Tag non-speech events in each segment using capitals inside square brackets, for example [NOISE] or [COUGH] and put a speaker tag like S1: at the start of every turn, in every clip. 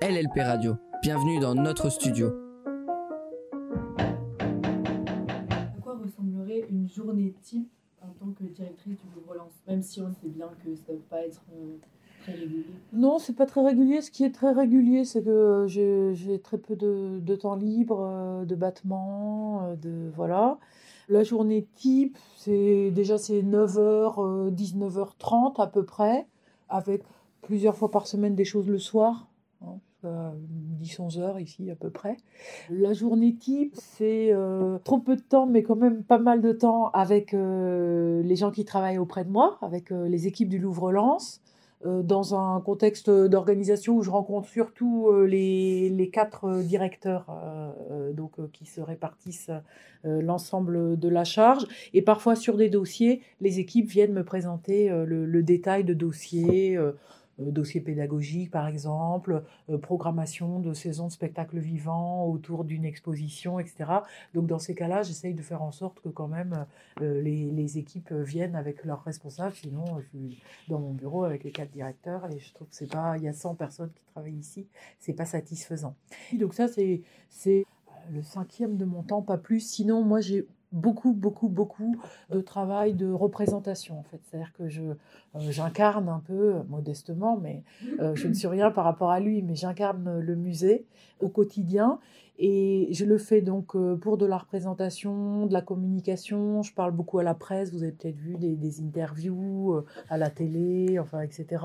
S1: LLP Radio. Bienvenue dans notre studio.
S2: À quoi ressemblerait une journée type en tant que directrice du Louvre Lens Même si on sait bien que ça ne peut pas être euh, très régulier?
S3: Non, c'est pas très régulier. Ce qui est très régulier, c'est que j'ai très peu de, de temps libre, euh, de battements, euh, de voilà. La journée type, c'est déjà c'est 9h, 19h30 à peu près, avec plusieurs fois par semaine des choses le soir. hein, euh, 10-11 heures ici à peu près. La journée type, c'est euh, trop peu de temps, mais quand même pas mal de temps avec euh, les gens qui travaillent auprès de moi, avec euh, les équipes du Louvre-Lens, dans un contexte d'organisation où je rencontre surtout les, quatre directeurs donc, qui se répartissent l'ensemble de la charge. Et parfois sur des dossiers, les équipes viennent me présenter le, le détail de dossiers. Euh, dossier pédagogique par exemple, euh, programmation de saison de spectacles vivants autour d'une exposition, etc. Donc dans ces cas-là, j'essaye de faire en sorte que quand même euh, les, les équipes viennent avec leurs responsables, sinon je suis dans mon bureau avec les quatre directeurs et je trouve que c'est pas, il y a 100 personnes qui travaillent ici, c'est pas satisfaisant. Donc ça c'est le cinquième de mon temps, pas plus. Sinon moi j'ai beaucoup, beaucoup, beaucoup de travail de représentation en fait. C'est-à-dire que je, euh, j'incarne un peu, modestement, mais euh, je ne suis rien par rapport à lui, mais j'incarne le musée au quotidien. Et je le fais donc euh, pour de la représentation, de la communication. Je parle beaucoup à la presse, vous avez peut-être vu des, interviews euh, à la télé, enfin, etc.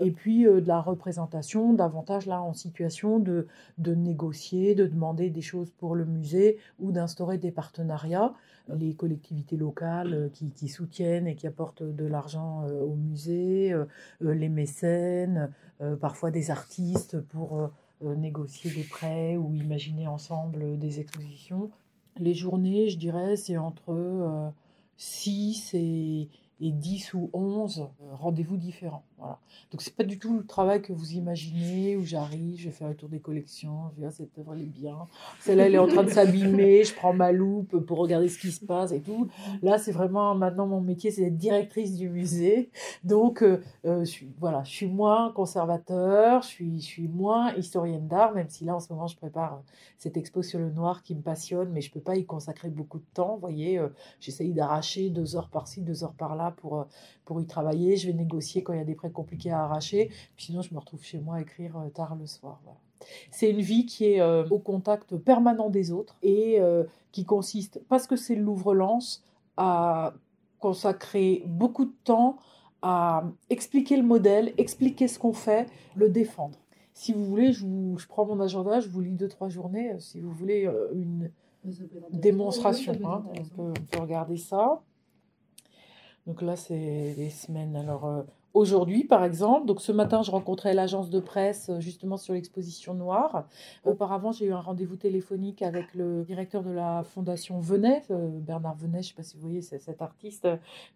S3: Et puis euh, de la représentation, davantage là en situation de, de négocier, de demander des choses pour le musée ou d'instaurer des partenariats. Les collectivités locales qui, soutiennent et qui apportent de l'argent au musée, les mécènes, parfois des artistes pour négocier des prêts ou imaginer ensemble des expositions. Les journées, je dirais, c'est entre euh, 6 et, et 10 ou 11 euh, rendez-vous différents. Voilà. Donc c'est pas du tout le travail que vous imaginez où j'arrive, je vais faire le tour des collections, je dis ah, cette œuvre elle est bien, celle-là elle est en train de s'abîmer, je prends ma loupe pour regarder ce qui se passe et tout. Là c'est vraiment maintenant mon métier c'est d'être directrice du musée. Donc euh, euh, je suis voilà, je suis moins conservateur, je suis je suis moins historienne d'art même si là en ce moment je prépare cette expo sur le noir qui me passionne mais je peux pas y consacrer beaucoup de temps, vous voyez, euh, j'essaye d'arracher deux heures par-ci, deux heures par-là pour euh, pour y travailler, je vais négocier quand il y a des prêts compliqués à arracher, puis sinon je me retrouve chez moi à écrire euh, tard le soir. Voilà. C'est une vie qui est euh, au contact permanent des autres et euh, qui consiste, parce que c'est le Louvre-Lens, à consacrer beaucoup de temps à expliquer le modèle, expliquer ce qu'on fait, le défendre. Si vous voulez, je, vous- je prends mon agenda, je vous lis deux, trois journées, si vous voulez une démonstration. Hein. on, peut, on peut regarder ça. Donc là, c'est les semaines. Alors euh, aujourd'hui, par exemple, donc ce matin, je rencontrais l'agence de presse euh, justement sur l'exposition noire. Auparavant, j'ai eu un rendez-vous téléphonique avec le directeur de la fondation Venet, euh, Bernard Venet, je ne sais pas si vous voyez, c'est cet artiste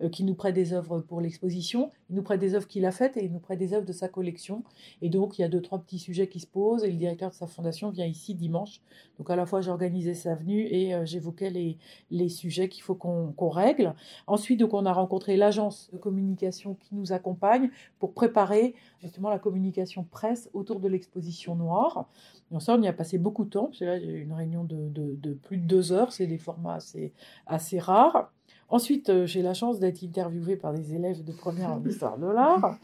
S3: euh, qui nous prête des œuvres pour l'exposition. Il nous prête des œuvres qu'il a faites et il nous prête des œuvres de sa collection. Et donc, il y a deux, trois petits sujets qui se posent et le directeur de sa fondation vient ici dimanche. Donc, à la fois, j'organisais sa venue et j'évoquais les, les sujets qu'il faut qu'on qu'on règle. Ensuite, donc, on a rencontré l'agence de communication qui nous accompagne pour préparer justement la communication presse autour de l'exposition noire. Donc ça, on y a passé beaucoup de temps, parce que là, j'ai une réunion de, plus de deux heures, c'est des formats assez, assez rares. Ensuite, euh, j'ai la chance d'être interviewée par des élèves de première en histoire de l'art.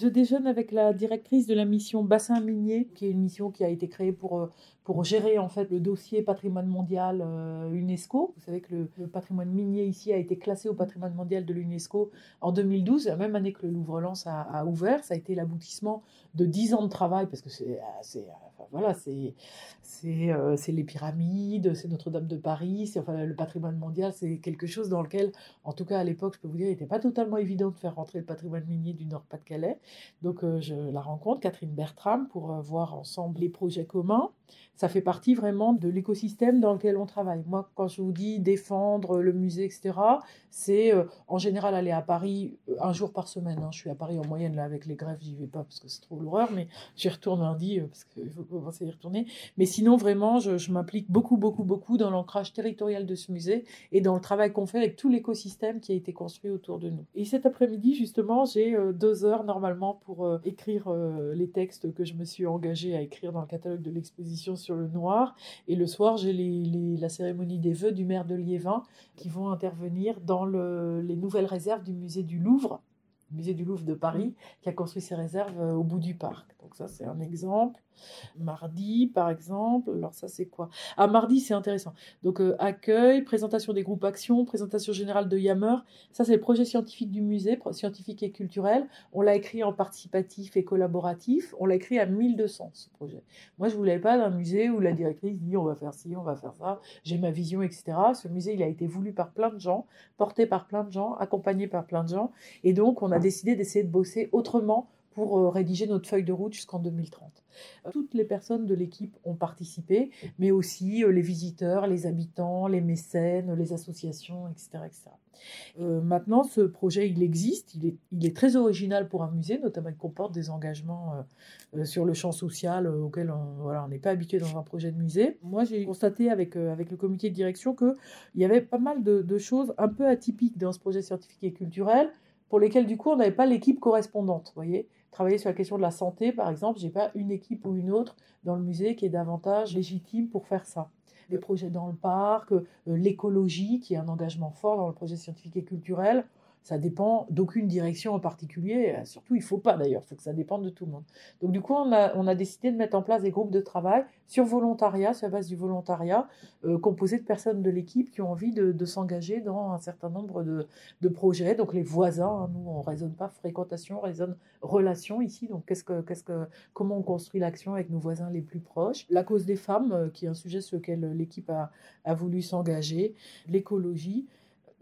S3: Je déjeune avec la directrice de la mission Bassin Minier, qui est une mission qui a été créée pour, euh, pour gérer en fait le dossier patrimoine mondial euh, UNESCO. Vous savez que le, patrimoine minier ici a été classé au patrimoine mondial de l'UNESCO en 2012, la même année que le Louvre-Lens a, ouvert. Ça a été l'aboutissement de dix ans de travail, parce que c'est, euh, euh, voilà, c'est, euh, c'est les pyramides, c'est Notre-Dame de Paris, c'est enfin le patrimoine mondial, c'est quelque chose dans lequel, en tout cas à l'époque, je peux vous dire, il n'était pas totalement évident de faire rentrer le patrimoine minier du Nord-Pas-de-Calais. Donc euh, je la rencontre, Catherine Bertram, pour euh, voir ensemble les projets communs. ça fait partie vraiment de l'écosystème dans lequel on travaille. Moi, quand je vous dis défendre le musée, etc., c'est en général aller à Paris un jour par semaine. hein. Je suis à Paris en moyenne, là, avec les grèves, j'y vais pas parce que c'est trop l'horreur, mais j'y retourne lundi parce qu'il faut commencer à y retourner. Mais sinon, vraiment, je, m'implique beaucoup, beaucoup, beaucoup dans l'ancrage territorial de ce musée et dans le travail qu'on fait avec tout l'écosystème qui a été construit autour de nous. Et cet après-midi, justement, j'ai euh, deux heures normalement pour euh, écrire euh, les textes que je me suis engagée à écrire dans le catalogue de l'exposition sur le noir. Et le soir, j'ai la cérémonie des vœux du maire de Liévin qui vont intervenir dans le- les nouvelles réserves du musée du Louvre, musée du Louvre de Paris, qui a construit ses réserves euh, au bout du parc. Donc ça, c'est un exemple. Mardi, par exemple. Alors ça, c'est quoi? Ah, mardi, c'est intéressant. Donc euh, accueil, présentation des groupes actions, présentation générale de Yammer. Ça, c'est le projet scientifique du musée, scientifique et culturel. On l'a écrit en participatif et collaboratif. On l'a écrit à 1200, ce projet. Moi, je voulais pas d'un musée où la directrice dit on va faire ci, on va faire ça, j'ai ma vision, etc. Ce musée, il a été voulu par plein de gens, porté par plein de gens, accompagné par plein de gens. Et donc, on a décidé d'essayer de bosser autrement pour euh, rédiger notre feuille de route jusqu'en 2030. Euh, Toutes les personnes de l'équipe ont participé, mais aussi euh, les visiteurs, les habitants, les mécènes, les associations, etc. etc. Maintenant, ce projet, il existe, il est, très original pour un musée, notamment il comporte des engagements sur le champ social euh, auquel on n'est pas habitué dans un projet de musée. Moi, j'ai constaté avec, le comité de direction qu'il y avait pas mal de choses un peu atypiques dans ce projet scientifique et culturel, pour lesquelles, du coup, on n'avait pas l'équipe correspondante, voyez travailler sur la question de la santé, par exemple, j'ai pas une équipe ou une autre dans le musée qui est davantage légitime pour faire ça. Les projets dans le parc, euh, l'écologie, qui est un engagement fort dans le projet scientifique et culturel, ça dépend d'aucune direction en particulier. Euh, Surtout, il ne faut pas d'ailleurs, il faut que ça dépende de tout le monde. Donc du coup, on a, décidé de mettre en place des groupes de travail sur volontariat, sur la base du volontariat, euh, composés de personnes de l'équipe qui ont envie de, s'engager dans un certain nombre de, projets. Donc les voisins, hein, nous, on ne raisonne pas fréquentation, on raisonne relation ici. Donc qu'est-ce que, qu'est-ce que, comment on construit l'action avec nos voisins les plus proches? La cause des femmes, euh, qui est un sujet sur lequel l'équipe a voulu s'engager. L'écologie.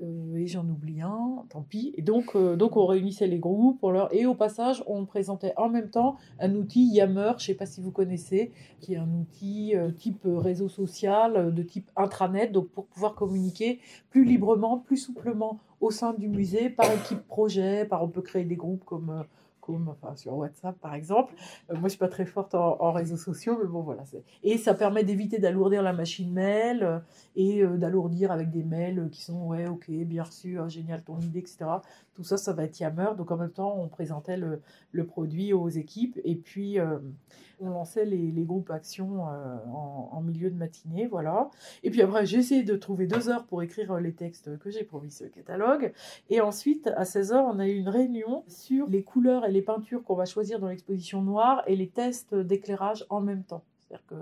S3: Euh, et j'en oublie un, tant pis. Et donc, euh, donc on réunissait les groupes pour leur... et au passage, on présentait en même temps un outil Yammer, je ne sais pas si vous connaissez, qui est un outil euh, type réseau social, de type intranet, donc pour pouvoir communiquer plus librement, plus souplement au sein du musée, par équipe projet, par on peut créer des groupes comme... enfin, sur WhatsApp par exemple. Euh, moi, je suis pas très forte en, réseaux sociaux, mais bon, voilà. Et ça permet d'éviter d'alourdir la machine mail euh, et euh, d'alourdir avec des mails qui sont ouais, ok, bien reçu, ah, génial ton idée, etc. Tout ça, ça va être Yammer. Donc en même temps, on présentait le, produit aux équipes et puis euh, on lançait les, groupes actions euh, en, en milieu de matinée, voilà. Et puis après, j'ai essayé de trouver deux heures pour écrire euh, les textes que j'ai promis le catalogue. Et ensuite, à 16h, on a eu une réunion sur les couleurs et les peintures qu'on va choisir dans l'exposition noire et les tests d'éclairage en même temps. C'est-à-dire que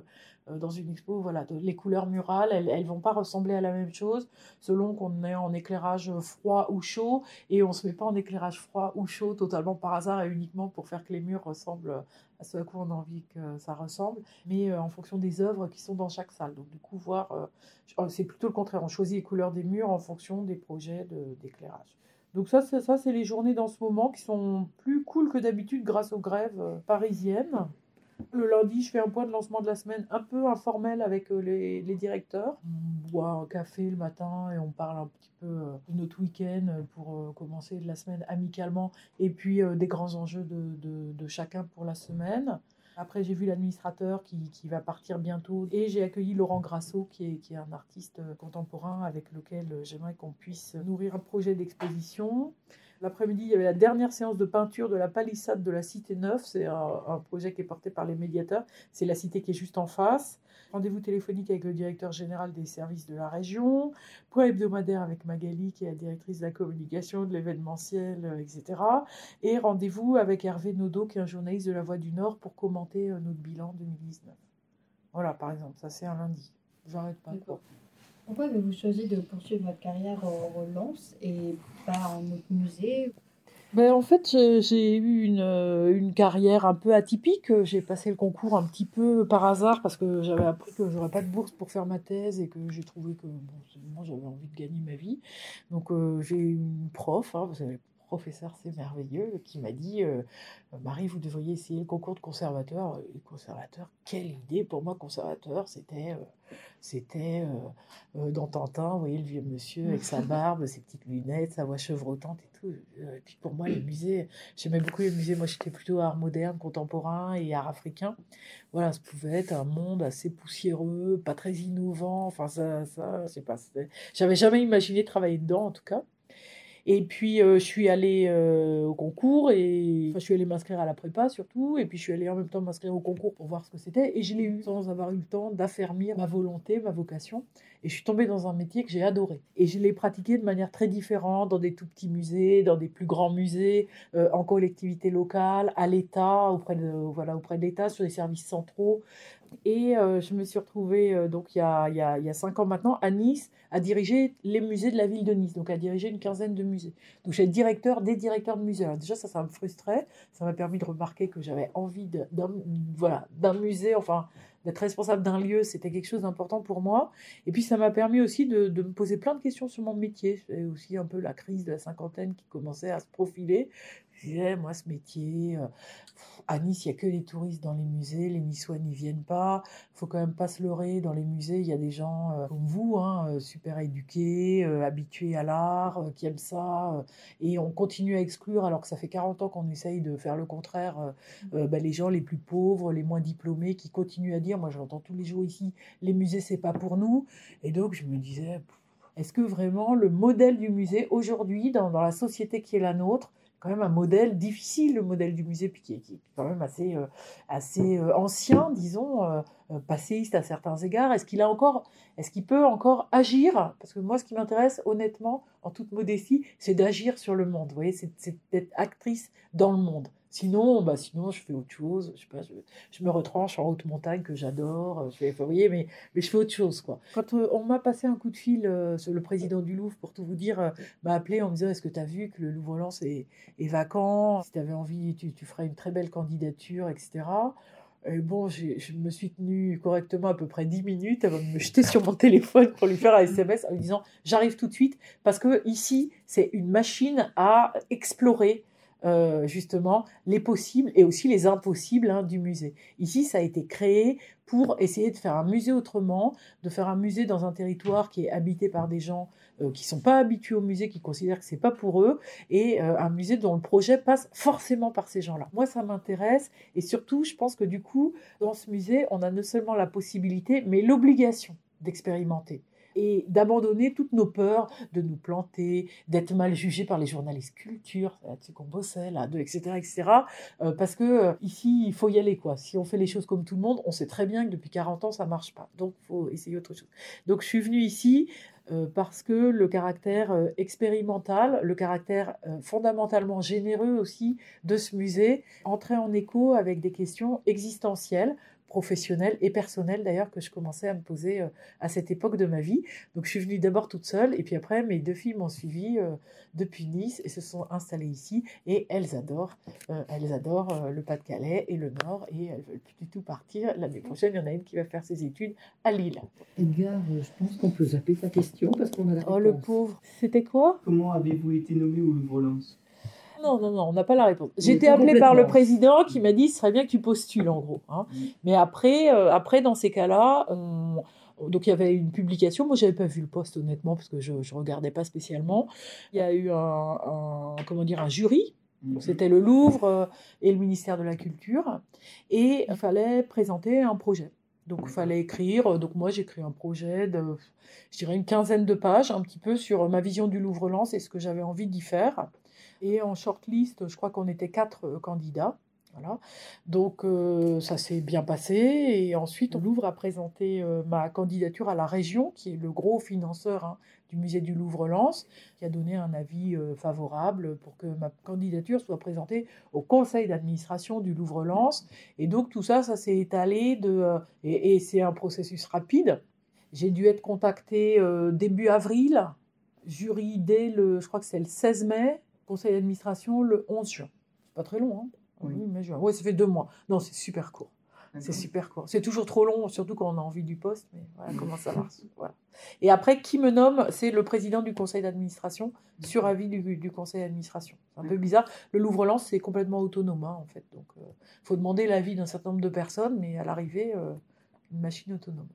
S3: dans une expo, voilà, les couleurs murales, elles ne vont pas ressembler à la même chose selon qu'on est en éclairage froid ou chaud. Et on ne se met pas en éclairage froid ou chaud totalement par hasard et uniquement pour faire que les murs ressemblent à ce à quoi on a envie que ça ressemble, mais euh, en fonction des œuvres qui sont dans chaque salle. Donc du coup, voir, euh, je- c'est plutôt le contraire. On choisit les couleurs des murs en fonction des projets d'éclairage. Donc ça, ça, c'est les journées dans ce moment qui sont plus cool que d'habitude grâce aux grèves euh, parisiennes. Le lundi, je fais un point de lancement de la semaine un peu informel avec euh, les, les directeurs. On boit un café le matin et on parle un petit peu euh, de notre week-end pour euh, commencer la semaine amicalement et puis des grands enjeux de, de- de chacun pour la semaine. Après, j'ai vu l'administrateur qui, qui va partir bientôt et j'ai accueilli Laurent Grasso, qui est, qui est un artiste contemporain avec lequel j'aimerais qu'on puisse nourrir un projet d'exposition. L'après-midi, il y avait la dernière séance de peinture de la palissade de la Cité Neuve. C'est un, projet qui est porté par les médiateurs. C'est la cité qui est juste en face. Rendez-vous téléphonique avec le directeur général des services de la région. Point hebdomadaire avec Magali, qui est la directrice de la communication, de l'événementiel, euh, etc. Et rendez-vous avec Hervé Nodo, qui est un journaliste de La Voix du Nord, pour commenter euh, notre bilan 2019. Voilà, par exemple, ça c'est un lundi. J'arrête pas.
S2: Pourquoi avez-vous choisi de poursuivre votre carrière en relance et pas en autre musée
S3: Ben, en fait, j'ai- eu une, euh, une carrière un peu atypique. J'ai passé le concours un petit peu par hasard parce que j'avais appris que j'aurais pas de bourse pour faire ma thèse et que j'ai trouvé que bon, j'avais envie de gagner ma vie. Donc euh, j'ai eu une prof, hein, professeur, c'est merveilleux, qui m'a dit euh, Marie, vous devriez essayer le concours de conservateur. Et conservateur, quelle idée pour moi, conservateur, c'était. Euh, c'était euh, dans Tintin, vous voyez le vieux monsieur avec sa [LAUGHS] barbe, ses petites lunettes, sa voix chevrotante et tout. Et puis pour moi, les musées, j'aimais beaucoup les musées. Moi, j'étais plutôt art moderne, contemporain et art africain. Voilà, ça pouvait être un monde assez poussiéreux, pas très innovant. Enfin, ça, ça c'est pas. J'avais jamais imaginé travailler dedans, en tout cas. Et puis, euh, je suis allée euh, au concours et je suis allée m'inscrire à la prépa surtout. Et puis, je suis allée en même temps m'inscrire au concours pour voir ce que c'était. Et je l'ai eu sans avoir eu le temps d'affermir ma volonté, ma vocation. Et je suis tombée dans un métier que j'ai adoré. Et je l'ai pratiqué de manière très différente dans des tout petits musées, dans des plus grands musées, euh, en collectivité locale, à l'État, auprès de, voilà, auprès de l'État, sur les services centraux. Et euh, je me suis retrouvée, euh, donc il y, a, il, y a, il y, a, cinq ans maintenant, à Nice, à diriger les musées de la ville de Nice, donc à diriger une quinzaine de musées. Donc j'étais directeur des directeurs de musées. Alors déjà, ça, ça me frustrait. Ça m'a permis de remarquer que j'avais envie d'un voilà, musée, enfin, d'être responsable d'un lieu, c'était quelque chose d'important pour moi. Et puis ça m'a permis aussi de, de, me poser plein de questions sur mon métier. Et aussi un peu la crise de la cinquantaine qui commençait à se profiler. Disais, moi, ce métier, euh, à Nice, il n'y a que des touristes dans les musées, les Niçois n'y viennent pas. Il faut quand même pas se leurrer. Dans les musées, il y a des gens euh, comme vous, hein, euh, super éduqués, habitués à l'art, qui aiment ça. et on continue à exclure, alors que ça fait 40 ans qu'on essaye de faire le contraire, bah, les gens les plus pauvres, les moins diplômés, qui continuent à dire, moi je l'entends tous les jours ici, les musées, c'est pas pour nous. Et donc, je me disais, est-ce que vraiment le modèle du musée aujourd'hui, dans la société qui est la nôtre, quand même un modèle difficile, le modèle du musée, puis qui est, quand même assez, euh, assez euh, ancien, disons, euh, passéiste à certains égards. Est-ce qu'il a encore, est-ce qu'il peut encore agir? Parce que moi, ce qui m'intéresse, honnêtement, en toute modestie, c'est d'agir sur le monde. Vous voyez, c'est d'être actrice dans le monde. Sinon, bah sinon, je fais autre chose. Je, sais pas, je, me retranche en haute montagne que j'adore. Euh, je fais, vous voyez, mais, je fais autre chose. Quoi. Quand euh, on m'a passé un coup de fil, euh, sur le président du Louvre, pour tout vous dire, m'a appelé en me disant Est-ce que tu as vu que le Louvre-Lens est, est, vacant? Si tu avais envie, tu, tu, ferais une très belle candidature, etc. Et bon, je me suis tenue correctement à peu près 10 minutes avant de me jeter sur mon téléphone pour lui faire un SMS en lui disant J'arrive tout de suite, parce que ici, c'est une machine à explorer euh, justement les possibles et aussi les impossibles hein, du musée. Ici, ça a été créé pour essayer de faire un musée autrement, de faire un musée dans un territoire qui est habité par des gens euh, qui sont pas habitués au musée, qui considèrent que c'est pas pour eux, et euh, un musée dont le projet passe forcément par ces gens-là. Moi, ça m'intéresse, et surtout, je pense que du coup, dans ce musée, on a non seulement la possibilité, mais l'obligation d'expérimenter et d'abandonner toutes nos peurs de nous planter, d'être mal jugés par les journalistes culture, là-dessus qu'on bossait, là, etc., etc. Euh, parce que euh, ici, il faut y aller, quoi. Si on fait les choses comme tout le monde, on sait très bien que depuis 40 ans, ça marche pas. Donc, faut essayer autre chose. Donc, je suis venue ici euh, parce que le caractère expérimental, le caractère fondamentalement généreux aussi de ce musée entrait en écho avec des questions existentielles professionnelle et personnelle d'ailleurs que je commençais à me poser euh, à cette époque de ma vie. Donc je suis venue d'abord toute seule et puis après mes deux filles m'ont suivi euh, depuis Nice et se sont installées ici et elles adorent, euh, elles adorent le Pas-de-Calais et le Nord et elles veulent plus du tout partir. L'année prochaine, il y en a une qui va faire ses études à Lille.
S4: Edgar, je pense qu'on peut zapper ta question parce qu'on a la
S3: Oh le pauvre. C'était quoi?
S5: Comment avez-vous été nommé au Louvre-Lens
S3: non, non, non, on n'a pas la réponse. J'ai été appelée par le président qui m'a dit ce serait bien que tu postules, en gros. Hein. Mm. Mais après, euh, après, dans ces cas-là, donc il y avait une publication. Moi, j'avais pas vu le poste, honnêtement, parce que je ne regardais pas spécialement. Il y a eu un, comment dire, un jury. Mm. C'était le Louvre euh, et le ministère de la Culture. Et il fallait présenter un projet. Donc, il fallait écrire. Donc, moi, j'ai écrit un projet de, je dirais, une quinzaine de pages, un petit peu sur ma vision du Louvre-Lens et ce que j'avais envie d'y faire. Et en shortlist, je crois qu'on était quatre euh, candidats. Voilà. Donc euh, ça s'est bien passé et ensuite on Louvre a présenté euh, ma candidature à la région qui est le gros financeur hein, du musée du Louvre-Lens qui a donné un avis favorable pour que ma candidature soit présentée au conseil d'administration du Louvre-Lens et donc tout ça ça s'est étalé de et, et c'est un processus rapide. J'ai dû être contactée début avril, jury dès le je crois que c'est le 16 mai conseil d'administration le 11 juin. C'est pas très long, hein oui. mais juin. Ouais, ça fait deux mois. Non, c'est super court. C'est super court. C'est toujours trop long, surtout quand on a envie du poste, mais voilà comment ça marche. [LAUGHS] Voilà. Et après, qui me nomme C'est le président du conseil d'administration, sur avis du, du conseil d'administration. C'est un peu bizarre. Le Louvre-Lens, c'est complètement autonome, hein, en fait. Donc, il faut demander l'avis d'un certain nombre de personnes, mais à l'arrivée, euh, une machine autonome.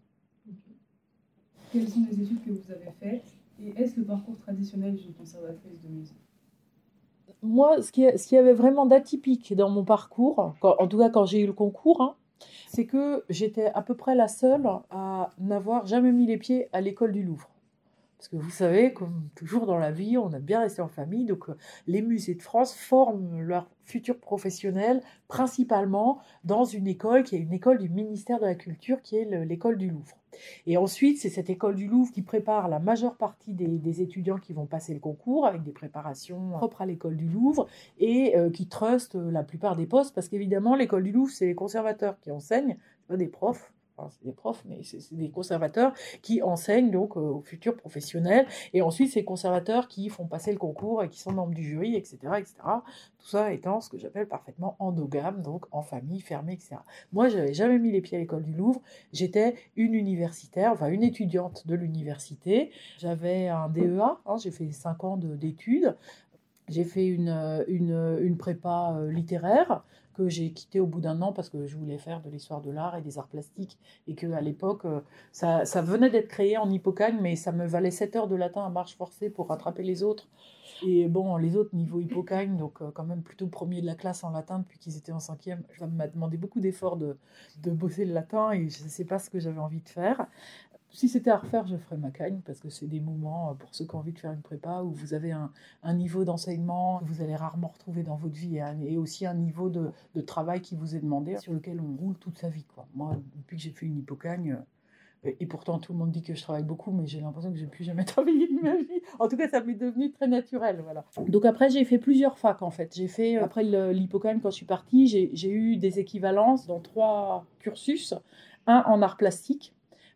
S2: Quelles sont les études que vous avez faites? Et est-ce le parcours traditionnel d'une conservatrice de musée
S3: Moi, ce qui, ce qui avait vraiment d'atypique dans mon parcours, en tout cas quand j'ai eu le concours, hein, c'est que j'étais à peu près la seule à n'avoir jamais mis les pieds à l'école du Louvre. Parce que vous savez, comme toujours dans la vie, on a bien resté en famille, donc euh, les musées de France forment leurs futurs professionnels principalement dans une école qui est une école du ministère de la Culture, qui est le- l'école du Louvre. Et ensuite, c'est cette école du Louvre qui prépare la majeure partie des, étudiants qui vont passer le concours, avec des préparations propres à l'école du Louvre, et euh, qui trustent euh, la plupart des postes, parce qu'évidemment, l'école du Louvre, c'est les conservateurs qui enseignent, pas des profs. Enfin, c'est des profs, mais c'est des conservateurs qui enseignent donc euh, aux futurs professionnels. Et ensuite, les conservateurs qui font passer le concours et qui sont membres du jury, etc. etc. Tout ça étant ce que j'appelle parfaitement endogame, donc en famille, fermée, etc. Moi, je n'avais jamais mis les pieds à l'école du Louvre. J'étais une universitaire, enfin une étudiante de l'université. J'avais un DEA, hein, j'ai fait cinq ans de- d'études. J'ai fait une, euh, une, une prépa euh, littéraire que j'ai quittée au bout d'un an parce que je voulais faire de l'histoire de l'art et des arts plastiques et que à l'époque euh, ça, ça venait d'être créé en Hippocagne mais ça me valait 7 heures de latin à marche forcée pour rattraper les autres. Et bon les autres niveau Hippocagne donc euh, quand même plutôt premier de la classe en latin depuis qu'ils étaient en cinquième ça m'a demandé beaucoup d'efforts de, de bosser le latin et je ne sais pas ce que j'avais envie de faire si c'était à refaire, je ferais ma cagne parce que c'est des moments, euh, pour ceux qui ont envie de faire une prépa, où vous avez un, niveau d'enseignement que vous allez rarement retrouver dans votre vie et, aussi un niveau de, travail qui vous est demandé, sur lequel on roule toute sa vie. Moi, depuis que j'ai fait une hypocagne, euh, et pourtant tout le monde dit que je travaille beaucoup, mais j'ai l'impression que j'ai plus jamais [LAUGHS] travaillé de ma vie. En tout cas, ça m'est devenu très naturel. Voilà. Donc après, j'ai fait plusieurs facs en fait. J'ai fait, euh, après l'hypocagne, quand je suis partie, j'ai eu des équivalences dans trois cursus. Un en art plastique,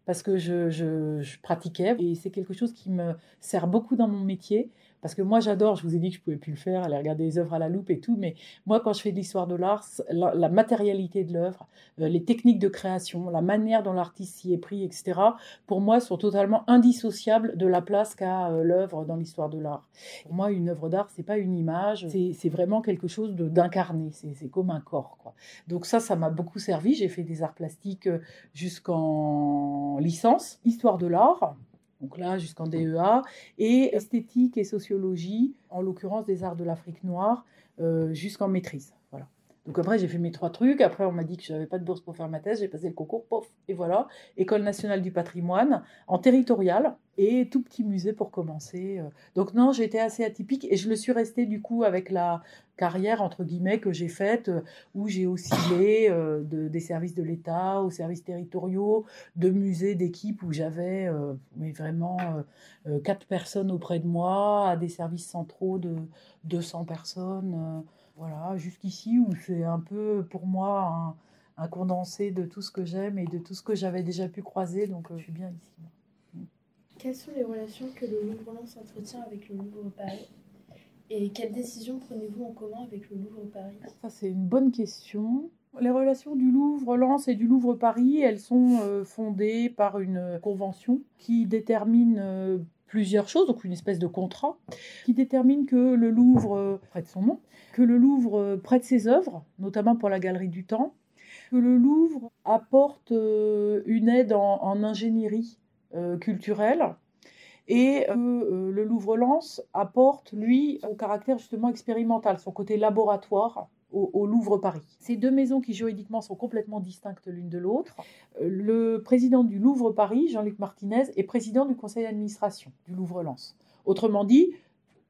S3: parce que je, pratiquais et c'est quelque chose qui me sert beaucoup dans mon métier. Parce que moi, j'adore, je vous ai dit que je pouvais plus le faire, aller regarder les œuvres à la loupe et tout, mais moi, quand je fais de l'histoire de l'art, la, matérialité de l'œuvre, euh, les techniques de création, la manière dont l'artiste s'y est pris, etc., pour moi, sont totalement indissociables de la place qu'a euh, l'œuvre dans l'histoire de l'art. Pour moi, une œuvre d'art, c'est pas une image, c'est vraiment quelque chose d'incarné, c'est comme un corps. Donc ça, ça m'a beaucoup servi. J'ai fait des arts plastiques euh, jusqu'en licence, histoire de l'art, donc là jusqu'en DEA, et esthétique et sociologie, en l'occurrence des arts de l'Afrique noire, euh, jusqu'en maîtrise. Donc après, j'ai fait mes trois trucs. Après, on m'a dit que je n'avais pas de bourse pour faire ma thèse. J'ai passé le concours, pof, et voilà. École nationale du patrimoine, en territorial, et tout petit musée pour commencer. euh. Donc non, été assez atypique, et je le suis restée du coup avec la carrière, entre guillemets, que j'ai faite, euh, où j'ai oscillé euh, de, des services de l'État aux services territoriaux, de musées, d'équipes où j'avais mais vraiment quatre personnes auprès de moi, à des services centraux de 200 personnes. Euh, voilà, jusqu'ici où c'est un peu pour moi un, un condensé de tout ce que j'aime et de tout ce que j'avais déjà pu croiser, donc euh, je suis bien ici.
S6: Quelles sont les relations que le Louvre-Lens entretient avec le Louvre-Paris Et quelles décisions prenez-vous en commun avec le Louvre-Paris
S3: Ça, c'est une bonne question. Les relations du Louvre-Lens et du Louvre-Paris, elles sont euh, fondées par une convention qui détermine euh, plusieurs choses, donc une espèce de contrat, qui détermine que le Louvre euh, prête son nom, que le Louvre euh, prête ses œuvres, notamment pour la Galerie du Temps, que le Louvre apporte euh, une aide en, ingénierie culturelle, et que le Louvre-Lens apporte, lui, son caractère justement expérimental, son côté laboratoire au, Louvre-Paris. Ces deux maisons qui juridiquement sont complètement distinctes l'une de l'autre. Euh, Le président du Louvre-Paris, Jean-Luc Martinez, est président du conseil d'administration du Louvre-Lens. Autrement dit,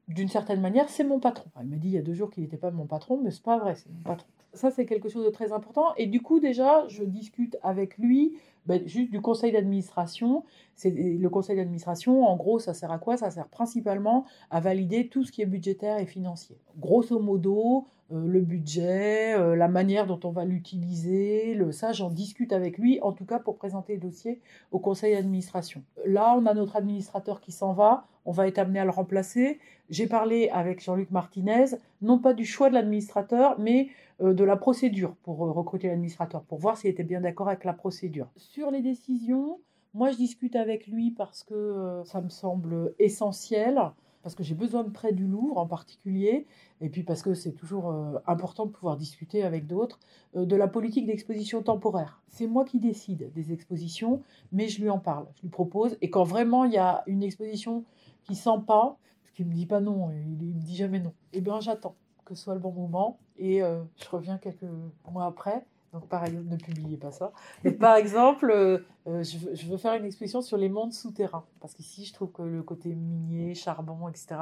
S3: d'une certaine manière, c'est mon patron. Il m'a dit il y a deux jours qu'il n'était pas mon patron, mais c'est pas vrai, c'est mon patron. Ça, c'est quelque chose de très important. Et du coup, déjà, je discute avec lui ben, juste du conseil d'administration. C'est le conseil d'administration, en gros, ça sert à quoi? Ça sert principalement à valider tout ce qui est budgétaire et financier. Grosso modo, euh, le budget, euh, la manière dont on va l'utiliser, le, ça, j'en discute avec lui, en tout cas pour présenter le dossier au conseil d'administration. Là, on a notre administrateur qui s'en va, on va être amené à le remplacer. J'ai parlé avec Jean-Luc Martinez, non pas du choix de l'administrateur, mais euh, de la procédure pour euh, recruter l'administrateur, pour voir s'il était bien d'accord avec la procédure. Sur les décisions, moi je discute avec lui parce que euh, ça me semble essentiel parce que j'ai besoin de près du Louvre en particulier, et puis parce que c'est toujours important de pouvoir discuter avec d'autres, de la politique d'exposition temporaire. C'est moi qui décide des expositions, mais je lui en parle, je lui propose, et quand vraiment il y a une exposition qui sent pas, parce qu'il me dit pas non, il, il me dit jamais non, eh bien j'attends que ce soit le bon moment, et euh, je reviens quelques mois après, donc, pareil, ne publiez pas ça. Mais par exemple, euh, je, veux, je, veux, faire une exposition sur les mondes souterrains. Parce qu'ici, je trouve que le côté minier, charbon, etc.,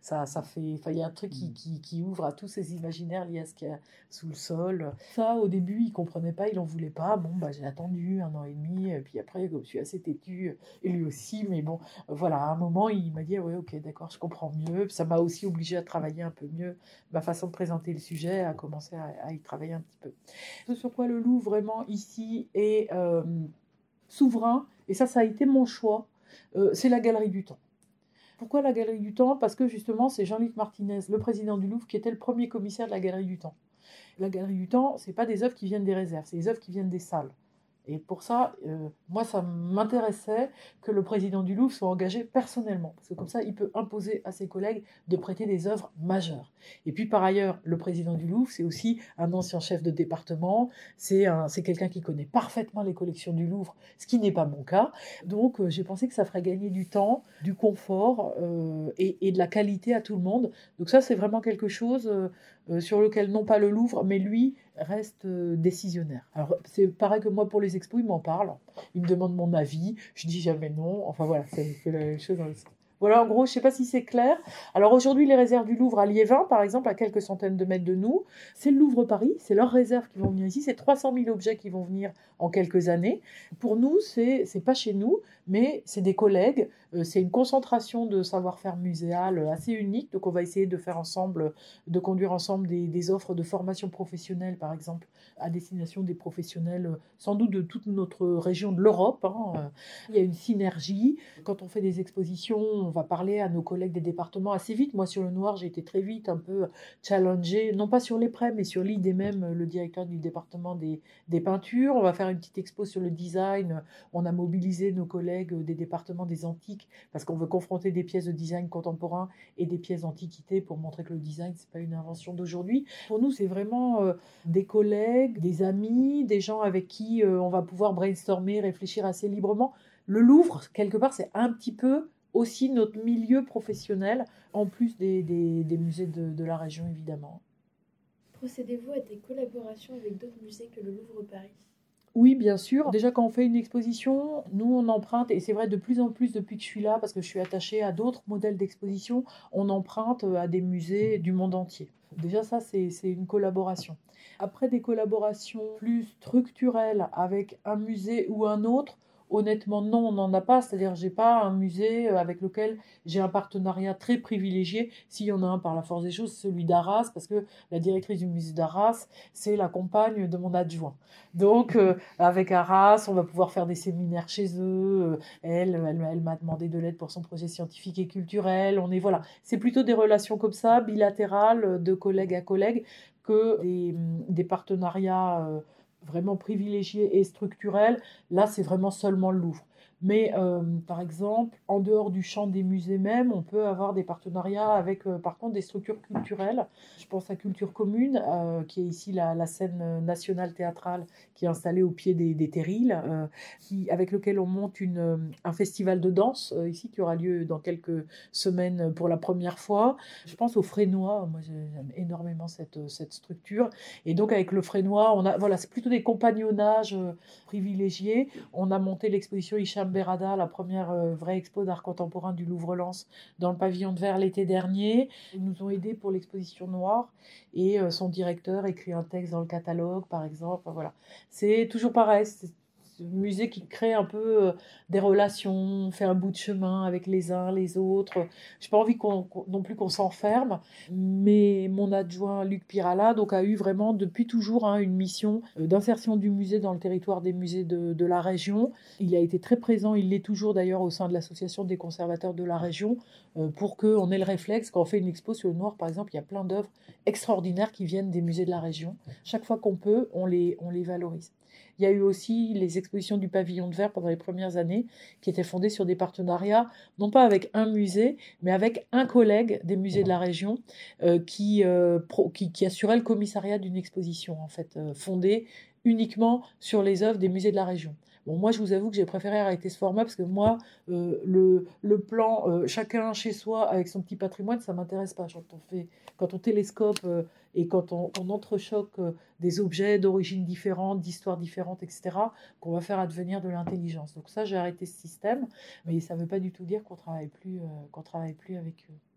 S3: ça, ça fait. il y a un truc qui, qui, qui, ouvre à tous ces imaginaires liés à ce qu'il y a sous le sol. Ça, au début, ils ne comprenaient pas, ils n'en voulaient pas. Bon, bah, j'ai attendu un an et demi. Et puis après, je suis assez têtue, et lui aussi. Mais bon, voilà, à un moment, il m'a dit Oui, ok, d'accord, je comprends mieux. Ça m'a aussi obligé à travailler un peu mieux ma façon de présenter le sujet, à commencer à, à y travailler un petit peu. Ce sur quoi le Louvre vraiment ici est euh, souverain, et ça, ça a été mon choix, euh, c'est la Galerie du Temps. Pourquoi la Galerie du Temps? Parce que justement, c'est Jean-Luc Martinez, le président du Louvre, qui était le premier commissaire de la Galerie du Temps. La Galerie du Temps, c'est pas des œuvres qui viennent des réserves, c'est des œuvres qui viennent des salles. Et pour ça, euh, moi, ça m'intéressait que le président du Louvre soit engagé personnellement, parce que comme ça, il peut imposer à ses collègues de prêter des œuvres majeures. Et puis, par ailleurs, le président du Louvre, c'est aussi un ancien chef de département, c'est quelqu'un qui connaît parfaitement les collections du Louvre, ce qui n'est pas mon cas. Donc, euh, j'ai pensé que ça ferait gagner du temps, du confort euh, et, de la qualité à tout le monde. Donc ça, c'est vraiment quelque chose sur lequel non pas le Louvre, mais lui reste euh, décisionnaire. Alors c'est pareil que moi pour les expos, il m'en parle, il me demande mon avis, je dis jamais non, enfin voilà, c'est la même chose voilà, en gros, je ne sais pas si c'est clair. Alors aujourd'hui, les réserves du Louvre à Liévin, par exemple, à quelques centaines de mètres de nous, c'est le Louvre Paris, c'est leurs réserves qui vont venir ici, c'est 300 000 objets qui vont venir en quelques années. Pour nous, c'est n'est pas chez nous, mais c'est des collègues, euh, c'est une concentration de savoir-faire muséal assez unique. Donc on va essayer de faire ensemble, de conduire ensemble des, offres de formation professionnelle, par exemple, à destination des professionnels, sans doute de toute notre région de l'Europe. Hein. Il y a une synergie. Quand on fait des expositions, on va parler à nos collègues des départements assez vite. Moi, sur le noir, j'ai été très vite un peu challengée, non pas sur les prêts, mais sur l'idée même, le directeur du département des, des, peintures. On va faire une petite expo sur le design. On a mobilisé nos collègues des départements des antiques parce qu'on veut confronter des pièces de design contemporain et des pièces d'antiquité pour montrer que le design, c'est pas une invention d'aujourd'hui. Pour nous, c'est vraiment euh, des collègues, des amis, des gens avec qui euh, on va pouvoir brainstormer, réfléchir assez librement. Le Louvre, quelque part, c'est un petit peu aussi notre milieu professionnel, en plus des, des, des musées de, de, la région, évidemment.
S6: Procédez-vous à des collaborations avec d'autres musées que le Louvre Paris?
S3: Oui, bien sûr. Déjà, quand on fait une exposition, nous, on emprunte, et c'est vrai de plus en plus depuis que je suis là, parce que je suis attachée à d'autres modèles d'exposition, on emprunte à des musées du monde entier. Déjà, ça, c'est une collaboration. Après, des collaborations plus structurelles avec un musée ou un autre, Honnêtement, non, on n'en a pas. C'est-à-dire, j'ai pas un musée euh, avec lequel j'ai un partenariat très privilégié. S'il y en a un par la force des choses, celui d'Arras, parce que la directrice du musée d'Arras, c'est la compagne de mon adjoint. Donc, euh, avec Arras, on va pouvoir faire des séminaires chez eux. Euh, elle, elle, m'a demandé de l'aide pour son projet scientifique et culturel. On est voilà, c'est plutôt des relations comme ça, bilatérales, de collègue à collègue, que des partenariats vraiment privilégié et structurel, là c'est vraiment seulement le Louvre. Mais euh, par exemple, en dehors du champ des musées même, on peut avoir des partenariats avec euh, par contre des structures culturelles. Je pense à Culture Commune, euh, qui est ici la, scène nationale théâtrale qui est installée au pied des, des terrils, qui, avec lequel on monte une, un festival de danse ici qui aura lieu dans quelques semaines pour la première fois. Je pense au Frénois, moi j'aime énormément cette, cette structure. Et donc avec le Frénois, voilà, c'est plutôt des compagnonnages privilégiés. On a monté l'exposition Hicham Berada, la première euh, vraie expo d'art contemporain du Louvre-Lens, dans le pavillon de verre l'été dernier. Ils nous ont aidés pour l'exposition noire et euh, son directeur écrit un texte dans le catalogue, par exemple. Voilà. C'est toujours pareil. Musée qui crée un peu euh, des relations, on fait un bout de chemin avec les uns, les autres. Je n'ai pas envie non plus qu'on s'enferme, mais mon adjoint Luc Pirala donc, a eu vraiment depuis toujours hein, une mission euh, d'insertion du musée dans le territoire des musées de, de la région. Il a été très présent, il l'est toujours d'ailleurs au sein de l'association des conservateurs de la région, euh, pour qu'on ait le réflexe, quand on fait une expo sur le noir par exemple, il y a plein d'œuvres extraordinaires qui viennent des musées de la région. Chaque fois qu'on peut, on les, on les valorise. Il y a eu aussi les expositions du pavillon de verre pendant les premières années, qui étaient fondées sur des partenariats, non pas avec un musée, mais avec un collègue des musées de la région, euh, qui, euh, qui assurait le commissariat d'une exposition, en fait, euh, fondée uniquement sur les œuvres des musées de la région. Bon, moi, je vous avoue que j'ai préféré arrêter ce format parce que moi, euh, le, le plan euh, chacun chez soi avec son petit patrimoine, ça m'intéresse pas. Quand on, fait, quand on télescope euh, et quand on, on entrechoque des objets d'origine différente, d'histoires différentes, etc., qu'on va faire advenir de l'intelligence. Donc ça, j'ai arrêté ce système, mais ça ne veut pas du tout dire qu'on travaille plus, qu'on travaille plus avec eux.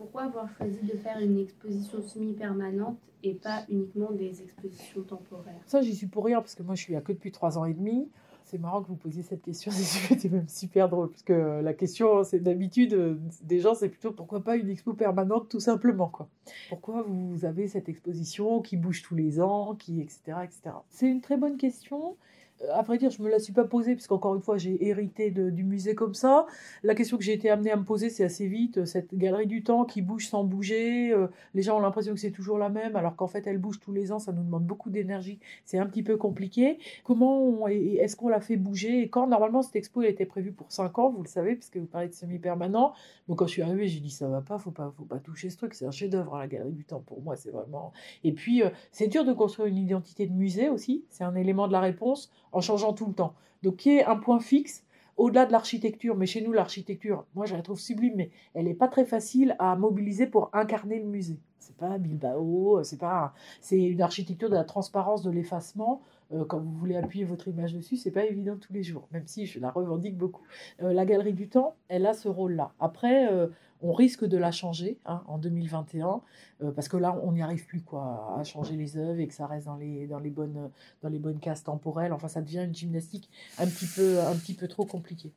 S7: Pourquoi avoir choisi de faire une exposition semi-permanente et pas uniquement des expositions temporaires?
S3: Ça, j'y suis pour rien parce que moi, je suis là que depuis trois ans et demi. C'est marrant que vous posiez cette question, [LAUGHS] c'était même super drôle, parce que la question, c'est d'habitude, euh, des gens, c'est plutôt pourquoi pas une expo permanente, tout simplement, quoi? Pourquoi vous avez cette exposition qui bouge tous les ans, qui, etc., etc. C'est une très bonne question. Euh, À vrai dire, je me la suis pas posée, parce qu'encore une fois, j'ai hérité du musée comme ça. La question que j'ai été amenée à me poser, c'est assez vite, euh, cette galerie du temps qui bouge sans bouger. euh, les gens ont l'impression que c'est toujours la même, alors qu'en fait, elle bouge tous les ans, ça nous demande beaucoup d'énergie. C'est un petit peu compliqué. Comment est-ce qu'on l'a fait bouger? Et quand normalement cette expo elle était prévue pour 5 ans, vous le savez, puisque vous parlez de semi-permanent. Donc quand je suis arrivée, j'ai dit ça va pas, faut pas, faut pas toucher ce truc. C'est un chef-d'œuvre, hein, la galerie du temps. Pour moi, c'est vraiment. Et puis c'est dur de construire une identité de musée aussi. C'est un élément de la réponse en changeant tout le temps. Donc qui est un point fixe au-delà de l'architecture, mais chez nous, l'architecture, moi je la trouve sublime, mais elle n'est pas très facile à mobiliser pour incarner le musée. C'est pas Bilbao, c'est pas, c'est une architecture de la transparence, de l'effacement. Euh, quand vous voulez appuyer votre image dessus, c'est pas évident tous les jours, même si je la revendique beaucoup. Euh, la galerie du temps, elle a ce rôle-là. Après, euh, on risque de la changer hein, en 2021, euh, parce que là, on n'y arrive plus quoi, à changer les œuvres et que ça reste dans les, dans les, bonnes, dans les bonnes cases temporelles. Enfin, ça devient une gymnastique un petit peu, un petit peu trop compliquée.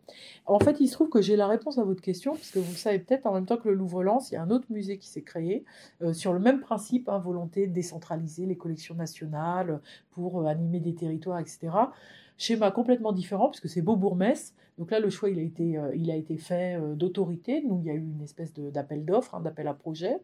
S3: En fait, il se trouve que j'ai la réponse à votre question, puisque vous le savez peut-être, en même temps que le Louvre-Lens, il y a un autre musée qui s'est créé euh, sur le même principe, hein, volonté de décentraliser les collections nationales pour euh, animer des territoires, etc. Schéma complètement différent, puisque c'est Beaubourg-Metz. Donc là, le choix, il a été, euh, il a été fait euh, d'autorité. Nous, il y a eu une espèce d'appel d'offres, hein, d'appel à projet.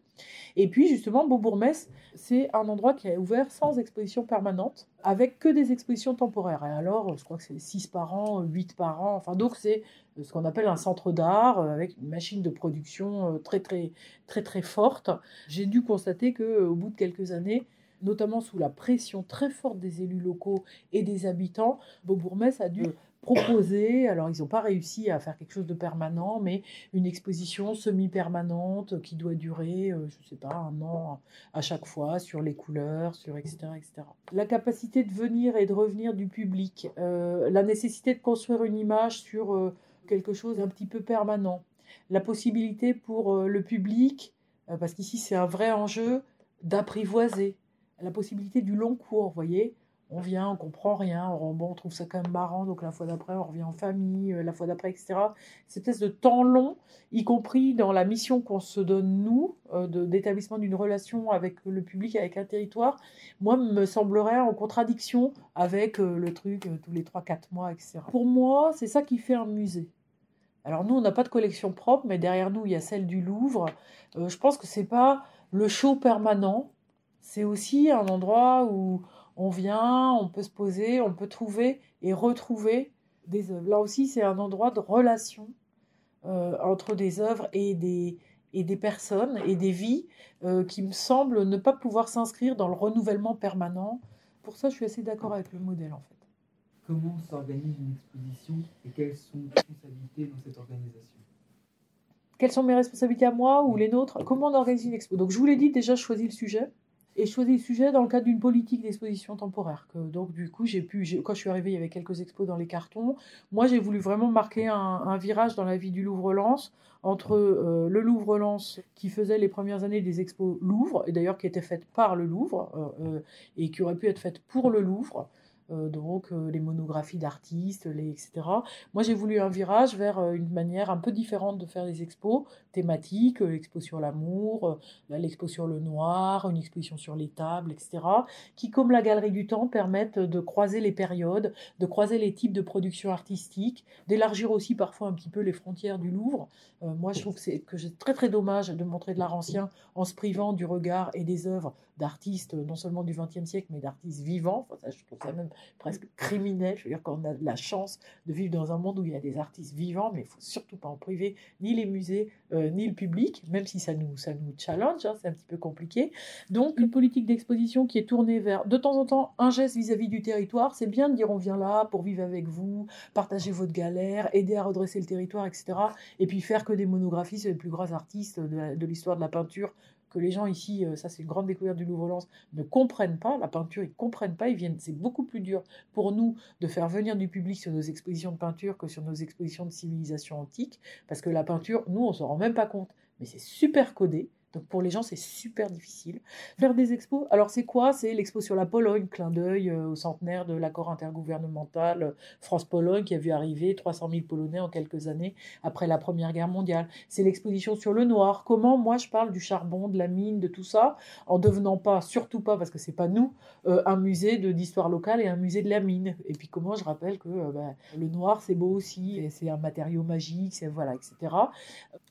S3: Et puis, justement, Beaubourg-Metz, c'est un endroit qui est ouvert sans exposition permanente, avec que des expositions temporaires. Et alors, je crois que c'est 6 par an, 8 par an. Enfin, donc, c'est euh, ce qu'on appelle un centre d'art, euh, avec une machine de production euh, très, très, très, très forte. J'ai dû constater qu'au bout de quelques années, notamment sous la pression très forte des élus locaux et des habitants, Beaubourg-Metz a dû proposer, alors ils n'ont pas réussi à faire quelque chose de permanent, mais une exposition semi-permanente qui doit durer, euh, je ne sais pas, un an à chaque fois, sur les couleurs, sur etc. etc. La capacité de venir et de revenir du public, euh, la nécessité de construire une image sur euh, quelque chose d'un petit peu permanent, la possibilité pour euh, le public, parce qu'ici c'est un vrai enjeu, d'apprivoiser, la possibilité du long cours, vous voyez, on vient, on comprend rien, on, trouve ça quand même marrant, donc la fois d'après, on revient en famille, euh, la fois d'après, etc. Cette espèce de temps long, y compris dans la mission qu'on se donne, nous, euh, d'établissement d'une relation avec le public, avec un territoire, moi, me semblerait en contradiction avec euh, le truc tous les 3-4 mois, etc. Pour moi, c'est ça qui fait un musée. Alors nous, on n'a pas de collection propre, mais derrière nous, il y a celle du Louvre. Je pense que c'est pas le show permanent, c'est aussi un endroit où on vient, on peut se poser, on peut trouver et retrouver des œuvres. Là aussi, c'est un endroit de relation euh, entre des œuvres et des, et des personnes et des vies euh, qui me semblent ne pas pouvoir s'inscrire dans le renouvellement permanent. Pour ça, je suis assez d'accord avec le modèle, en fait.
S5: Comment s'organise une exposition et quelles sont les responsabilités dans cette organisation?
S3: Quelles sont mes responsabilités à moi ou les nôtres? Comment on organise une expo? Donc, je vous l'ai dit, déjà, je choisis le sujet. Et je choisis le sujet dans le cadre d'une politique d'exposition temporaire. Que, donc, du coup, j'ai pu, quand je suis arrivée, il y avait quelques expos dans les cartons. Moi, j'ai voulu vraiment marquer un, virage dans la vie du Louvre-Lens entre euh, le Louvre-Lens qui faisait les premières années des expos Louvre, et d'ailleurs qui étaient faites par le Louvre, euh, euh, et qui auraient pu être faites pour le Louvre, donc euh, les monographies d'artistes, les, etc. Moi, j'ai voulu un virage vers euh, une manière un peu différente de faire des expos thématiques, l'expo sur l'amour, l'expo sur le noir, une exposition sur les tables, etc., qui, comme la Galerie du Temps, permettent de croiser les périodes, de croiser les types de production artistique, d'élargir aussi parfois un petit peu les frontières du Louvre. moi, je trouve que c'est que c'est très très dommage de montrer de l'art ancien en se privant du regard et des œuvres d'artistes, non seulement du XXe siècle, mais d'artistes vivants. Ça, je trouve ça même presque criminel. Je veux dire, quand on a la chance de vivre dans un monde où il y a des artistes vivants, mais il faut surtout pas en priver ni les musées, euh, ni le public, même si ça nous, ça nous challenge, hein, c'est un petit peu compliqué. Donc, une politique d'exposition qui est tournée vers, de temps en temps, un geste vis-à-vis du territoire. C'est bien de dire on vient là pour vivre avec vous, partager votre galère, aider à redresser le territoire, etc. Et puis faire que des monographies sur les plus grands artistes de, de l'histoire de la peinture que les gens ici, euh, ça c'est une grande découverte du Louvre-Lens, ne comprennent pas, la peinture, ils comprennent pas, ils viennent, c'est beaucoup plus dur pour nous de faire venir du public sur nos expositions de peinture que sur nos expositions de civilisation antique, parce que la peinture, nous, on s'en rend même pas compte, mais c'est super codé, donc pour les gens, c'est super difficile. Faire des expos, alors c'est quoi? C'est l'expo sur la Pologne, clin d'œil euh, au centenaire de l'accord intergouvernemental euh, France-Pologne qui a vu arriver 300 000 Polonais en quelques années après la Première Guerre mondiale. C'est l'exposition sur le noir. Comment moi je parle du charbon, de la mine, de tout ça, en devenant pas, surtout pas parce que c'est pas nous, euh, un musée d'histoire locale et un musée de la mine. Et puis comment je rappelle que ben, le noir c'est beau aussi, c'est un matériau magique, c'est voilà, etc.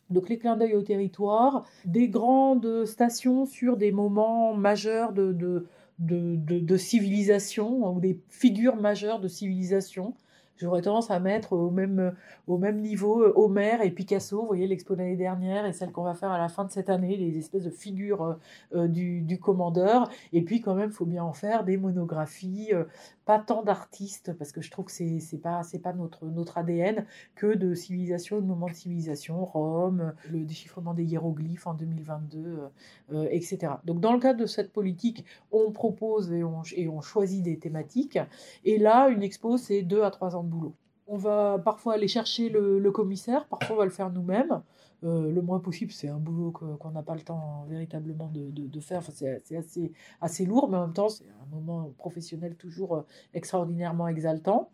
S3: Donc les clins d'œil au territoire, des grandes stations sur des moments majeurs de, de, de, de, civilisation, ou des figures majeures de civilisation. J'aurais tendance à mettre au même, au même niveau Homer et Picasso, vous voyez l'expo l'année dernière et celle qu'on va faire à la fin de cette année, les espèces de figures euh, du, du, commandeur. Et puis quand même, il faut bien en faire des monographies, euh, pas tant d'artistes, parce que je trouve que c'est, c'est pas, c'est pas notre, notre ADN, que de civilisation, de moments de civilisation, Rome, le déchiffrement des hiéroglyphes en 2022, euh, euh, etc. Donc dans le cadre de cette politique, on propose et on, et on choisit des thématiques, et là, une expo, c'est deux à trois ans de boulot. On va parfois aller chercher le, le commissaire, parfois on va le faire nous-mêmes. Euh, le moins possible, c'est un boulot qu'on n'a pas le temps véritablement de, de, faire. Enfin, c'est assez, assez lourd, mais en même temps, c'est un moment professionnel toujours euh, extraordinairement exaltant.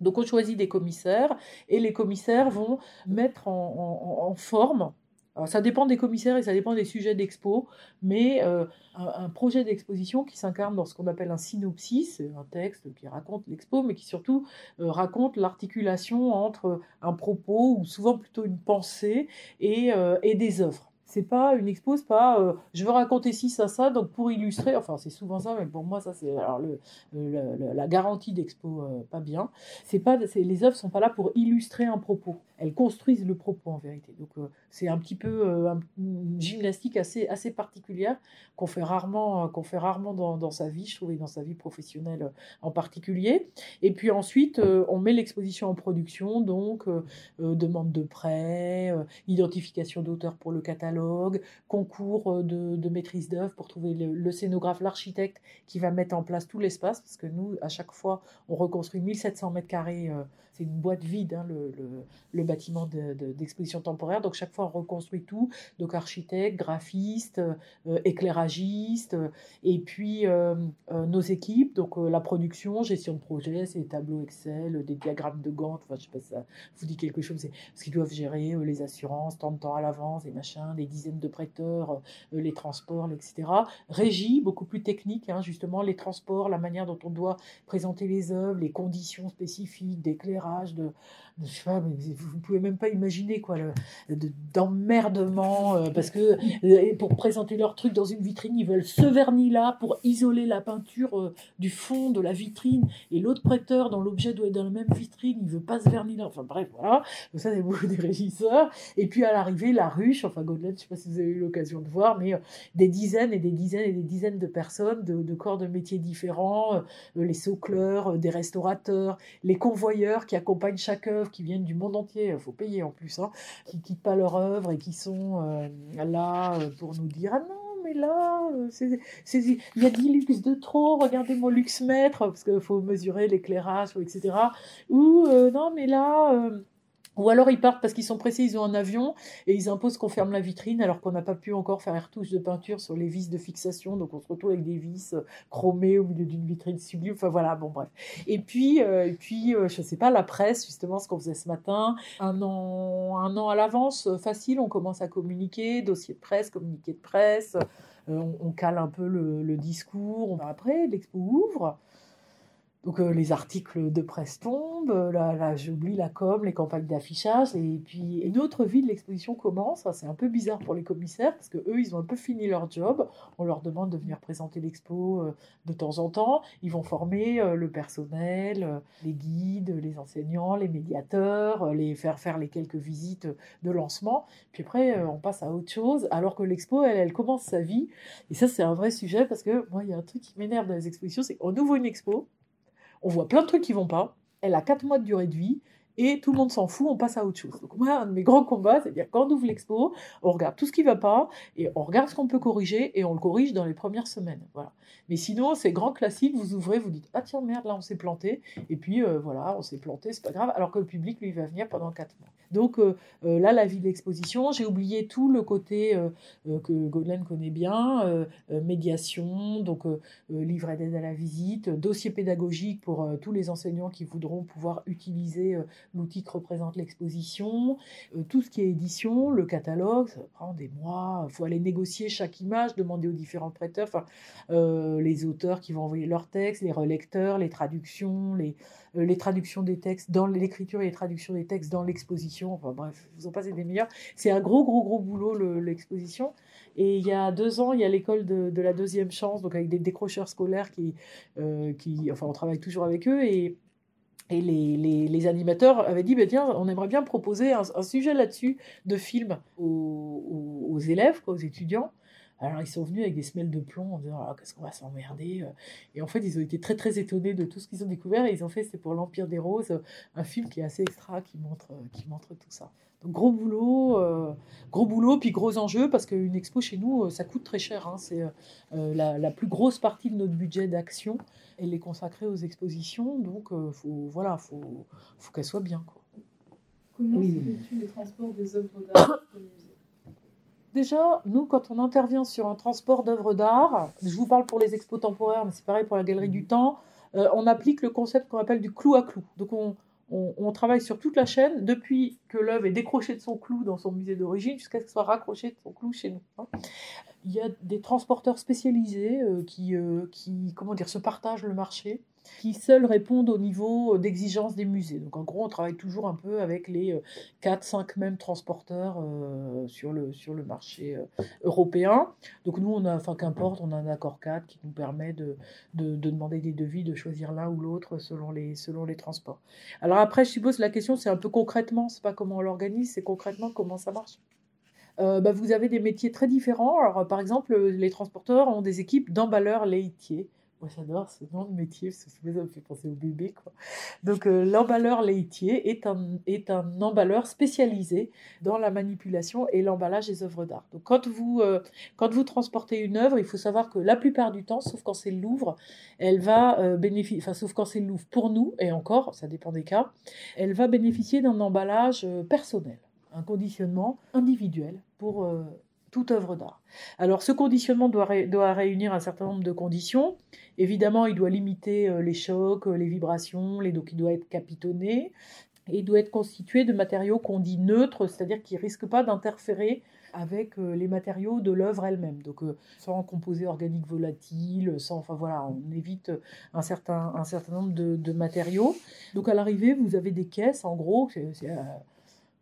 S3: Donc on choisit des commissaires et les commissaires vont mettre en, en forme alors, ça dépend des commissaires et ça dépend des sujets d'expo, mais euh, un, projet d'exposition qui s'incarne dans ce qu'on appelle un synopsis, un texte qui raconte l'expo, mais qui surtout euh, raconte l'articulation entre un propos, ou souvent plutôt une pensée, et, euh, et des œuvres c'est pas une expo, c'est pas euh, je veux raconter ci, ça, ça, donc pour illustrer, enfin c'est souvent ça, mais pour moi ça c'est alors la garantie d'expo pas bien. C'est pas, les œuvres sont pas là pour illustrer un propos, elles construisent le propos en vérité. Donc euh, c'est un petit peu euh, une gymnastique assez, assez particulière qu'on fait rarement, qu'on fait rarement dans, sa vie, je trouve, dans sa vie professionnelle en particulier. Et puis ensuite on met l'exposition en production, donc demande de prêt, identification d'auteur pour le catalogue concours euh, de, maîtrise d'œuvre pour trouver le, le scénographe, l'architecte qui va mettre en place tout l'espace, parce que nous, à chaque fois, on reconstruit 1700 mètres carrés euh, c'est une boîte vide, hein, le, le, bâtiment d'exposition de, temporaire. Donc chaque fois, on reconstruit tout. Donc architecte, graphiste, euh, éclairagiste, euh, et puis euh, euh, nos équipes, donc la production, gestion de projet, c'est des tableaux Excel, des diagrammes de Gantt, enfin je sais pas si ça vous dit quelque chose, c'est ce qu'ils doivent gérer, les assurances, tant de temps à l'avance, des machins, des dizaines de prêteurs, les transports, etc. Régie, beaucoup plus technique, hein, justement, les transports, la manière dont on doit présenter les œuvres, les conditions spécifiques d'éclairage, de, je sais pas, mais vous ne pouvez même pas imaginer quoi, d'emmerdement, euh, parce que euh, pour présenter leur truc dans une vitrine, ils veulent ce vernis-là pour isoler la peinture euh, du fond de la vitrine, et l'autre prêteur, dont l'objet doit être dans la même vitrine, il veut pas ce vernis-là. Enfin bref, voilà. Donc ça, c'est beaucoup des régisseurs. Et puis à l'arrivée, la ruche, enfin Godelaine, je sais pas si vous avez eu l'occasion de voir, mais des dizaines et des dizaines et des dizaines de personnes de, de corps de métiers différents, les socleurs, des restaurateurs, les convoyeurs qui accompagnent chaque œuvre, qui viennent du monde entier, il faut payer en plus, hein, qui quittent pas leur œuvre et qui sont euh, là euh, pour nous dire ah non mais là, euh, il y a 10 luxe de trop, regardez mon luxe mètre, parce qu'il faut mesurer l'éclairage, etc. Ou non, mais là, Ou alors ils partent parce qu'ils sont pressés, ils ont un avion et ils imposent qu'on ferme la vitrine alors qu'on n'a pas pu encore faire les retouches de peinture sur les vis de fixation. Donc on se retrouve avec des vis euh, chromées au milieu d'une vitrine sublime. Enfin voilà, bon bref. Et puis, euh, et puis euh, je sais pas, la presse, justement, ce qu'on faisait ce matin, un an, un an à l'avance, facile, on commence à communiquer, dossier de presse, communiqué de presse, on, cale un peu le, le discours. Après, l'expo ouvre. Donc euh, les articles de presse tombent, euh, là, j'oublie la com, les campagnes d'affichage, et puis une autre vie de l'exposition commence. C'est un peu bizarre pour les commissaires parce que eux, ils ont un peu fini leur job. On leur demande de venir présenter l'expo euh, de temps en temps. Ils vont former le personnel, les guides, les enseignants, les médiateurs, les faire faire les quelques visites de lancement. Puis après, on passe à autre chose. Alors que l'expo, elle, elle commence sa vie. Et ça, c'est un vrai sujet parce que moi, il y a un truc qui m'énerve dans les expositions, c'est qu'on ouvre une expo on voit plein de trucs qui vont pas. Elle a 4 mois de durée de vie et tout le monde s'en fout, on passe à autre chose. Donc moi, un de mes grands combats, c'est à dire quand on ouvre l'expo, on regarde tout ce qui va pas et on regarde ce qu'on peut corriger et on le corrige dans les premières semaines. Voilà. Mais sinon, c'est grand classique, vous ouvrez, vous dites ah tiens merde là on s'est planté et puis euh, voilà on s'est planté, c'est pas grave. Alors que le public lui va venir pendant 4 mois. Donc euh, euh, là la vie de l'exposition, j'ai oublié tout le côté que Godelaine connaît bien, médiation, donc livret d'aide à la visite, dossier pédagogique pour tous les enseignants qui voudront pouvoir utiliser l'outil que représente l'exposition, euh, tout ce qui est édition, le catalogue, ça prend des mois, il faut aller négocier chaque image, demander aux différents prêteurs, euh, les auteurs qui vont envoyer leurs textes, les relecteurs, les traductions, les, euh, les traductions des textes dans l'écriture et les traductions des textes dans l'exposition, enfin bref, vous en passez des meilleurs. C'est un gros, gros, gros boulot le- l'exposition. Et il y a deux ans, il y a l'école de, de la deuxième chance, donc avec des décrocheurs scolaires qui, qui, enfin, on travaille toujours avec eux et et les, animateurs avaient dit, bah, tiens, on aimerait bien proposer un, sujet là-dessus de film aux, aux, aux élèves, quoi, aux étudiants. Alors ils sont venus avec des semelles de plomb en disant, ah, qu'est-ce qu'on va s'emmerder. euh. Et en fait, ils ont été très très étonnés de tout ce qu'ils ont découvert. Et ils ont fait, c'est pour l'Empire des Roses, euh, un film qui est assez extra, qui montre, euh, qui montre tout ça. Donc gros boulot, euh, gros boulot, puis gros enjeu, parce qu'une expo chez nous, ça coûte très cher. hein. C'est euh, la, la plus grosse partie de notre budget d'action elle est consacrée aux expositions, donc euh, faut, voilà, faut, faut qu'elle soit bien. Quoi.
S2: Comment
S4: Oui.
S2: se fait-tu le transport des œuvres d'art
S3: Déjà, nous, quand on intervient sur un transport d'œuvres d'art, je vous parle pour les expos temporaires, mais c'est pareil pour la Galerie du Temps, euh, on applique le concept qu'on appelle du clou à clou. Donc on, on, on travaille sur toute la chaîne depuis que l'œuvre est décrochée de son clou dans son musée d'origine jusqu'à ce qu'elle soit raccrochée de son clou chez nous. hein. Il y a des transporteurs spécialisés euh, qui, euh, qui comment dire, se partagent le marché, qui seuls répondent au niveau d'exigence des musées. Donc en gros, on travaille toujours un peu avec les 4-5 mêmes transporteurs euh, sur, le, sur le marché euh, européen. Donc nous, on a, enfin qu'importe, on a un accord cadre qui nous permet de, de, de demander des devis, de choisir l'un ou l'autre selon les, selon les transports. Alors après, je suppose la question, c'est un peu concrètement, c'est pas comment on l'organise, c'est concrètement comment ça marche? Euh, bah, vous avez des métiers très différents. Alors, euh, par exemple, euh, les transporteurs ont des équipes d'emballeurs laitiers. Moi, j'adore ce nom de métier, parce que ça me fait penser au bébé. Quoi. Donc, euh, l'emballeur laitier est un, est un emballeur spécialisé dans la manipulation et l'emballage des œuvres d'art. Donc, quand vous, euh, quand vous transportez une œuvre, il faut savoir que la plupart du temps, sauf quand c'est le Louvre, elle va euh, bénéficier, enfin, sauf quand c'est le Louvre pour nous, et encore, ça dépend des cas, elle va bénéficier d'un emballage personnel, un conditionnement individuel pour toute œuvre d'art. Alors, ce conditionnement doit, ré- doit réunir un certain nombre de conditions. Évidemment, il doit limiter euh, les chocs, euh, les vibrations, les, donc il doit être capitonné. Et il doit être constitué de matériaux qu'on dit neutres, c'est-à-dire qui ne risquent pas d'interférer avec euh, les matériaux de l'œuvre elle-même. Donc, sans composés organiques volatiles, sans, enfin voilà, on évite un certain, nombre de, matériaux. Donc, à l'arrivée, vous avez des caisses, en gros,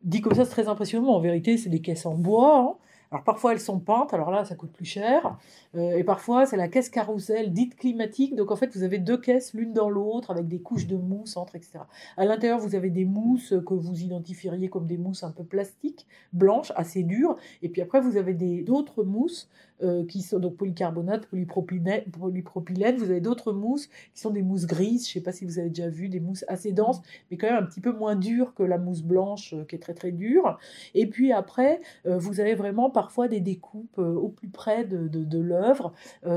S3: dit comme ça, c'est très impressionnant, en vérité, c'est des caisses en bois. hein. Alors parfois elles sont peintes, alors là ça coûte plus cher. Euh, et parfois c'est la caisse carrousel dite climatique. Donc en fait vous avez deux caisses l'une dans l'autre avec des couches de mousse entre, etc. À l'intérieur vous avez des mousses que vous identifieriez comme des mousses un peu plastiques, blanches, assez dures. Et puis après vous avez d'autres mousses euh, qui sont donc polycarbonate, polypropylène. Vous avez d'autres mousses qui sont des mousses grises. Je ne sais pas si vous avez déjà vu des mousses assez denses, mais quand même un petit peu moins dures que la mousse blanche euh, qui est très très dure. Et puis après, euh, vous avez vraiment parfois des découpes au plus près de, l'œuvre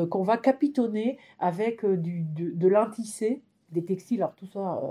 S3: qu'on va capitonner avec de, l'intissé, des textiles. Alors tout ça,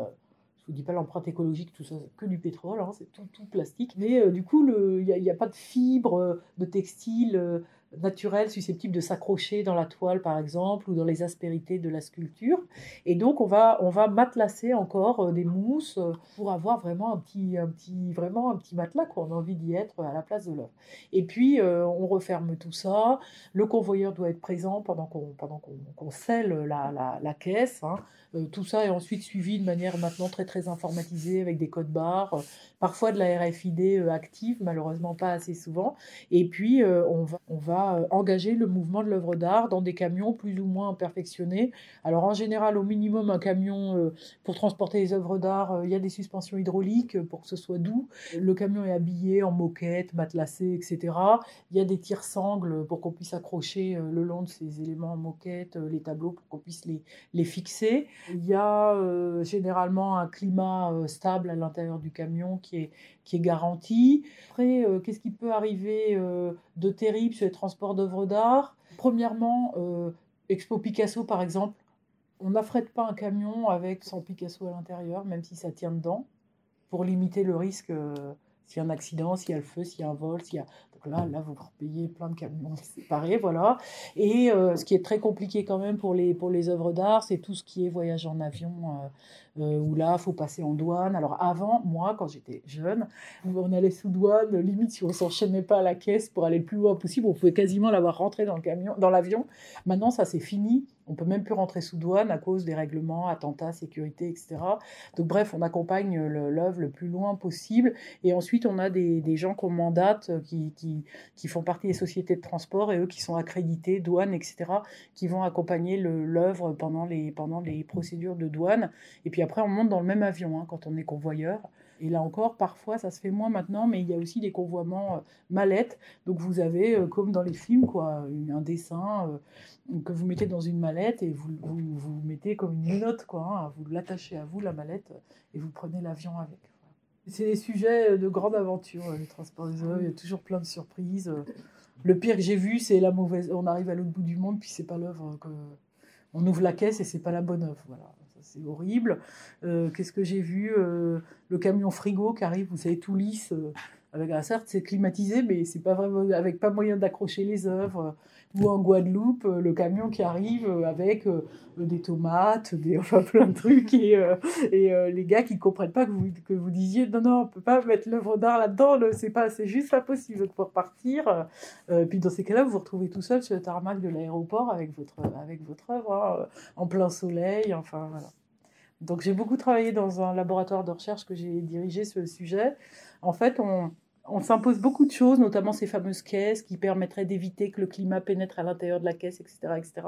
S3: Je vous dis pas l'empreinte écologique, tout ça, que du pétrole, hein, c'est tout, tout plastique. Mais du coup, il n'y a, a, pas de fibres de textile euh, naturel susceptible de s'accrocher dans la toile par exemple ou dans les aspérités de la sculpture. Et donc on va on va matelasser encore euh, des mousses euh, pour avoir vraiment un petit un petit vraiment un petit matelas quoi. On a envie d'y être à la place de l'œuvre. Et puis euh, on referme tout ça. Le convoyeur doit être présent pendant qu'on pendant qu'on scelle la, la, caisse hein. tout ça est ensuite suivi de manière maintenant très très informatisée avec des codes barres parfois de la RFID active malheureusement pas assez souvent. Et puis on va euh, engager le mouvement de l'œuvre d'art dans des camions plus ou moins perfectionnés. Alors en général, au minimum, un camion euh, pour transporter les œuvres d'art, euh, il y a des suspensions hydrauliques pour que ce soit doux. Le camion est habillé en moquette, matelassé, etc. Il y a des tire-sangles pour qu'on puisse accrocher le long de ces éléments en moquette les tableaux pour qu'on puisse les, les fixer. Il y a généralement un climat stable à l'intérieur du camion qui est, qui est garanti. Après, qu'est-ce qui peut arriver de terrible sur les transports d'œuvres d'art. Premièrement, euh, Expo Picasso, par exemple, on n'affrète pas un camion avec son Picasso à l'intérieur, même si ça tient dedans, pour limiter le risque euh, s'il y a un accident, s'il y a le feu, s'il y a un vol, s'il y a... Donc là, vous payez plein de camions [LAUGHS] séparés, voilà. Et euh, ce qui est très compliqué quand même pour les, pour les œuvres d'art, c'est tout ce qui est voyage en avion, euh, où là, faut passer en douane. Alors avant, moi, quand j'étais jeune, on allait sous douane, limite si on s'enchaînait pas à la caisse pour aller le plus loin possible, on pouvait quasiment l'avoir rentré dans l'avion. Maintenant, ça c'est fini. On peut même plus rentrer sous douane à cause des règlements, attentats, sécurité, etc. Donc bref, on accompagne l'œuvre le plus loin possible. Et ensuite, on a des, des gens qu'on mandate euh, qui, qui, font partie des sociétés de transport et eux qui sont accrédités, douane, etc., qui vont accompagner l'œuvre pendant les, pendant les procédures de douane. Et puis après, on monte dans le même avion hein, quand on est convoyeur. Et là encore, parfois, ça se fait moins maintenant, mais il y a aussi des convoiements euh, mallettes. Donc vous avez, euh, comme dans les films, quoi, un dessin euh, que vous mettez dans une mallette et vous vous, vous mettez comme une note, quoi. Hein, vous l'attachez à vous, la mallette, et vous prenez l'avion avec. C'est des sujets de grande aventure, les transports des œuvres. Il y a toujours plein de surprises. Le pire que j'ai vu, c'est la mauvaise. On arrive à l'autre bout du monde, puis c'est pas l'œuvre que. On ouvre la caisse et c'est pas la bonne œuvre. Voilà c'est horrible. Euh, qu'est-ce que j'ai vu euh, Le camion frigo qui arrive, vous savez, tout lisse. Euh, avec un certes, c'est climatisé, mais c'est pas vraiment avec pas moyen d'accrocher les œuvres. Ou en Guadeloupe, le camion qui arrive avec des tomates, des, [LAUGHS] enfin plein de trucs, et, et les gars qui comprennent pas que vous, que vous disiez non, non, on peut pas mettre l'œuvre d'art là-dedans, c'est pas, c'est juste pas possible de pouvoir partir. puis dans ces cas-là, vous vous retrouvez tout seul sur le tarmac de l'aéroport avec votre, avec votre œuvre, hein, en plein soleil, enfin voilà. Donc j'ai beaucoup travaillé dans un laboratoire de recherche que j'ai dirigé sur le sujet. En fait, on, on s'impose beaucoup de choses, notamment ces fameuses caisses qui permettraient d'éviter que le climat pénètre à l'intérieur de la caisse, etc. etc.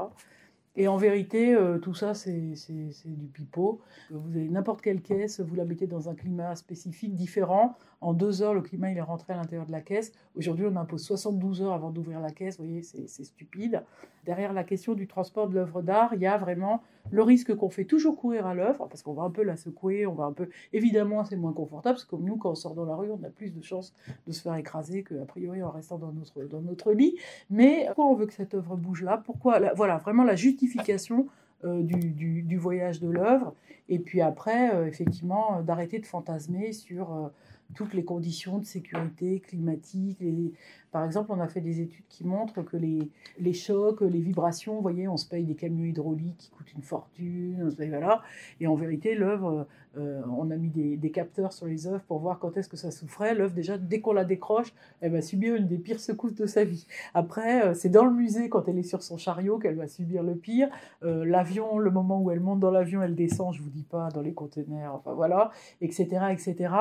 S3: Et en vérité, euh, tout ça, c'est du pipeau. Vous avez n'importe quelle caisse, vous la mettez dans un climat spécifique, différent. En deux heures, le climat il est rentré à l'intérieur de la caisse. Aujourd'hui, on impose 72 heures avant d'ouvrir la caisse. Vous voyez, c'est stupide. Derrière la question du transport de l'œuvre d'art, il y a vraiment le risque qu'on fait toujours courir à l'œuvre, parce qu'on va un peu la secouer, on va un peu... Évidemment, c'est moins confortable, parce que nous, quand on sort dans la rue, on a plus de chances de se faire écraser qu'a priori en restant dans notre, lit. Mais pourquoi on veut que cette œuvre bouge là? Pourquoi Voilà, vraiment la justification euh, du, voyage de l'œuvre. Et puis après, euh, effectivement, euh, d'arrêter de fantasmer sur toutes les conditions de sécurité climatique. Les... Par exemple, on a fait des études qui montrent que les, les chocs, les vibrations, vous voyez, on se paye des camions hydrauliques qui coûtent une fortune, voilà. Et en vérité, l'œuvre, euh, on a mis des, des, capteurs sur les œuvres pour voir quand est-ce que ça souffrait. L'œuvre, déjà, dès qu'on la décroche, elle va subir une des pires secousses de sa vie. Après, euh, c'est dans le musée, quand elle est sur son chariot, qu'elle va subir le pire. Euh, l'avion, le moment où elle monte dans l'avion, elle descend, je vous dis pas, dans les conteneurs, enfin voilà, etc., etc.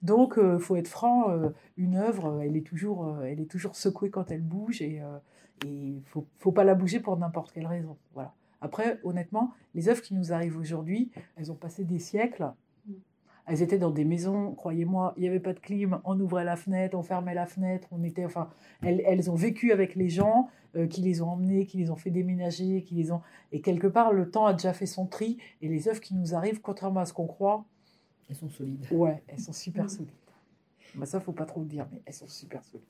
S3: Donc, il faut être franc, une œuvre, elle est toujours, elle est toujours secouée quand elle bouge et il ne faut, faut pas la bouger pour n'importe quelle raison. Voilà. Après, honnêtement, les œuvres qui nous arrivent aujourd'hui, elles ont passé des siècles. Elles étaient dans des maisons, croyez-moi, il n'y avait pas de clim, on ouvrait la fenêtre, on fermait la fenêtre, on était, enfin, elles, elles ont vécu avec les gens euh, qui les ont emmenées, qui les ont fait déménager, qui les ont, et quelque part, le temps a déjà fait son tri, et les œuvres qui nous arrivent, contrairement à ce qu'on croit,
S4: elles sont solides.
S3: Ouais, elles sont super solides. Bah, ça, faut pas trop le dire, mais elles sont super solides.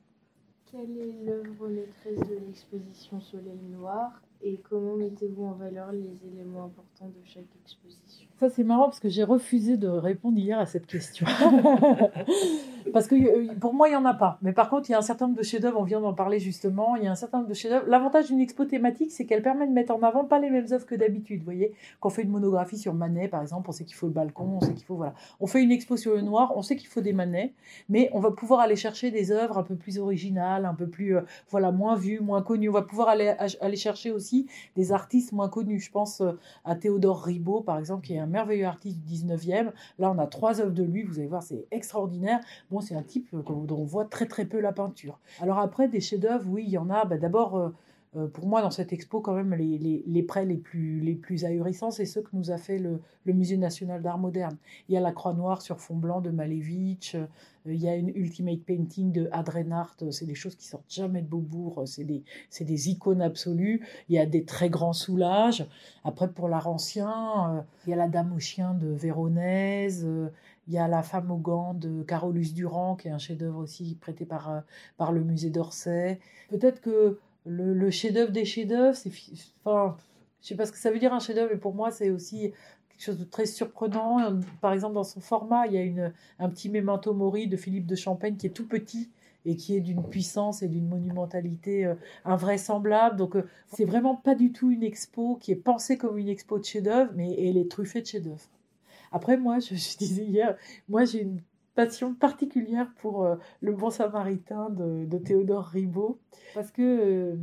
S7: Quelle est l'œuvre maîtresse de l'exposition Soleil Noir Et comment mettez-vous en valeur les éléments importants de chaque exposition?
S3: Ça, c'est marrant parce que j'ai refusé de répondre hier à cette question. [LAUGHS] parce que euh, pour moi, il n'y en a pas. Mais par contre, il y a un certain nombre de chefs-d'œuvre, on vient d'en parler justement. Il y a un certain nombre de chefs-d'œuvre. L'avantage d'une expo thématique, c'est qu'elle permet de mettre en avant pas les mêmes œuvres que d'habitude. Vous voyez, quand on fait une monographie sur Manet, par exemple, on sait qu'il faut le balcon, on sait qu'il faut. Voilà. On fait une expo sur le noir, on sait qu'il faut des Manet, mais on va pouvoir aller chercher des œuvres un peu plus originales, un peu plus, euh, voilà, moins vues, moins connues. On va pouvoir aller, aller chercher aussi des artistes moins connus. Je pense euh, à Théodore Ribaud, par exemple, qui est un merveilleux artiste du 19e. Là, on a trois œuvres de lui, vous allez voir, c'est extraordinaire. Bon, c'est un type euh, dont on voit très très peu la peinture. Alors après, des chefs-d'œuvre, oui, il y en a. Bah, D'abord, euh, euh, pour moi, dans cette expo, quand même, les, prêts les plus, les ahurissants, c'est ceux que nous a fait le, Musée national d'art moderne. Il y a la Croix Noire sur fond blanc de Malevich, euh, il y a une Ultimate Painting de Adrenart, c'est des choses qui sortent jamais de Beaubourg, c'est des, des icônes absolues. Il y a des très grands soulages. Après, pour l'art ancien, euh, il y a la Dame au chien de Véronèse, euh, il y a La femme aux gants de Carolus Durand, qui est un chef-d'œuvre aussi prêté par, euh, par le musée d'Orsay. Peut-être que le, chef-d'œuvre des chefs-d'œuvre, c'est. Enfin, je sais pas ce que ça veut dire un chef-d'œuvre, mais pour moi, c'est aussi quelque chose de très surprenant. Par exemple, dans son format, il y a une, un petit memento mori de Philippe de Champagne qui est tout petit et qui est d'une puissance et d'une monumentalité euh, invraisemblable. Donc, euh, c'est vraiment pas du tout une expo qui est pensée comme une expo de chef-d'œuvre, mais elle est truffée de chef-d'œuvre. Après, moi, je disais hier, moi, j'ai une passion particulière pour euh, le Bon Samaritain de, Théodore Ribaud, parce que euh,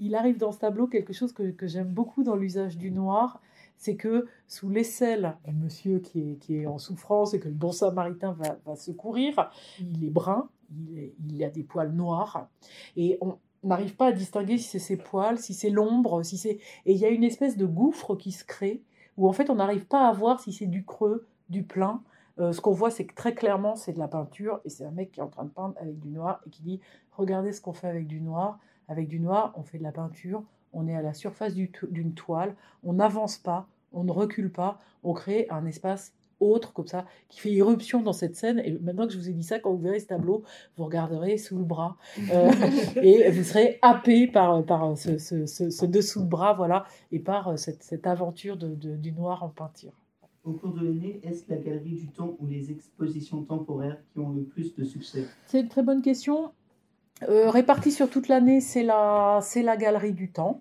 S3: il arrive dans ce tableau quelque chose que, que j'aime beaucoup dans l'usage du noir, c'est que sous l'aisselle du monsieur qui est, qui est en souffrance et que le Bon Samaritain va, va secourir, il est brun, il, il a des poils noirs, et on n'arrive pas à distinguer si c'est ses poils, si c'est l'ombre, si c'est... Et il y a une espèce de gouffre qui se crée, où en fait on n'arrive pas à voir si c'est du creux, du plein, euh, ce qu'on voit, c'est que très clairement, c'est de la peinture et c'est un mec qui est en train de peindre avec du noir et qui dit Regardez ce qu'on fait avec du noir. Avec du noir, on fait de la peinture, on est à la surface du d'une toile, on n'avance pas, on ne recule pas, on crée un espace autre comme ça qui fait irruption dans cette scène. Et maintenant que je vous ai dit ça, quand vous verrez ce tableau, vous regarderez sous le bras [LAUGHS] euh, et vous serez happé par, par ce, ce- ce- ce dessous de bras, voilà, et par euh, cette, cette aventure de- de- du noir en peinture.
S8: Au cours de l'année, est-ce la galerie du temps ou les expositions temporaires qui ont le plus de succès?
S3: C'est une très bonne question. Euh, répartie sur toute l'année, c'est la, c'est la galerie du temps.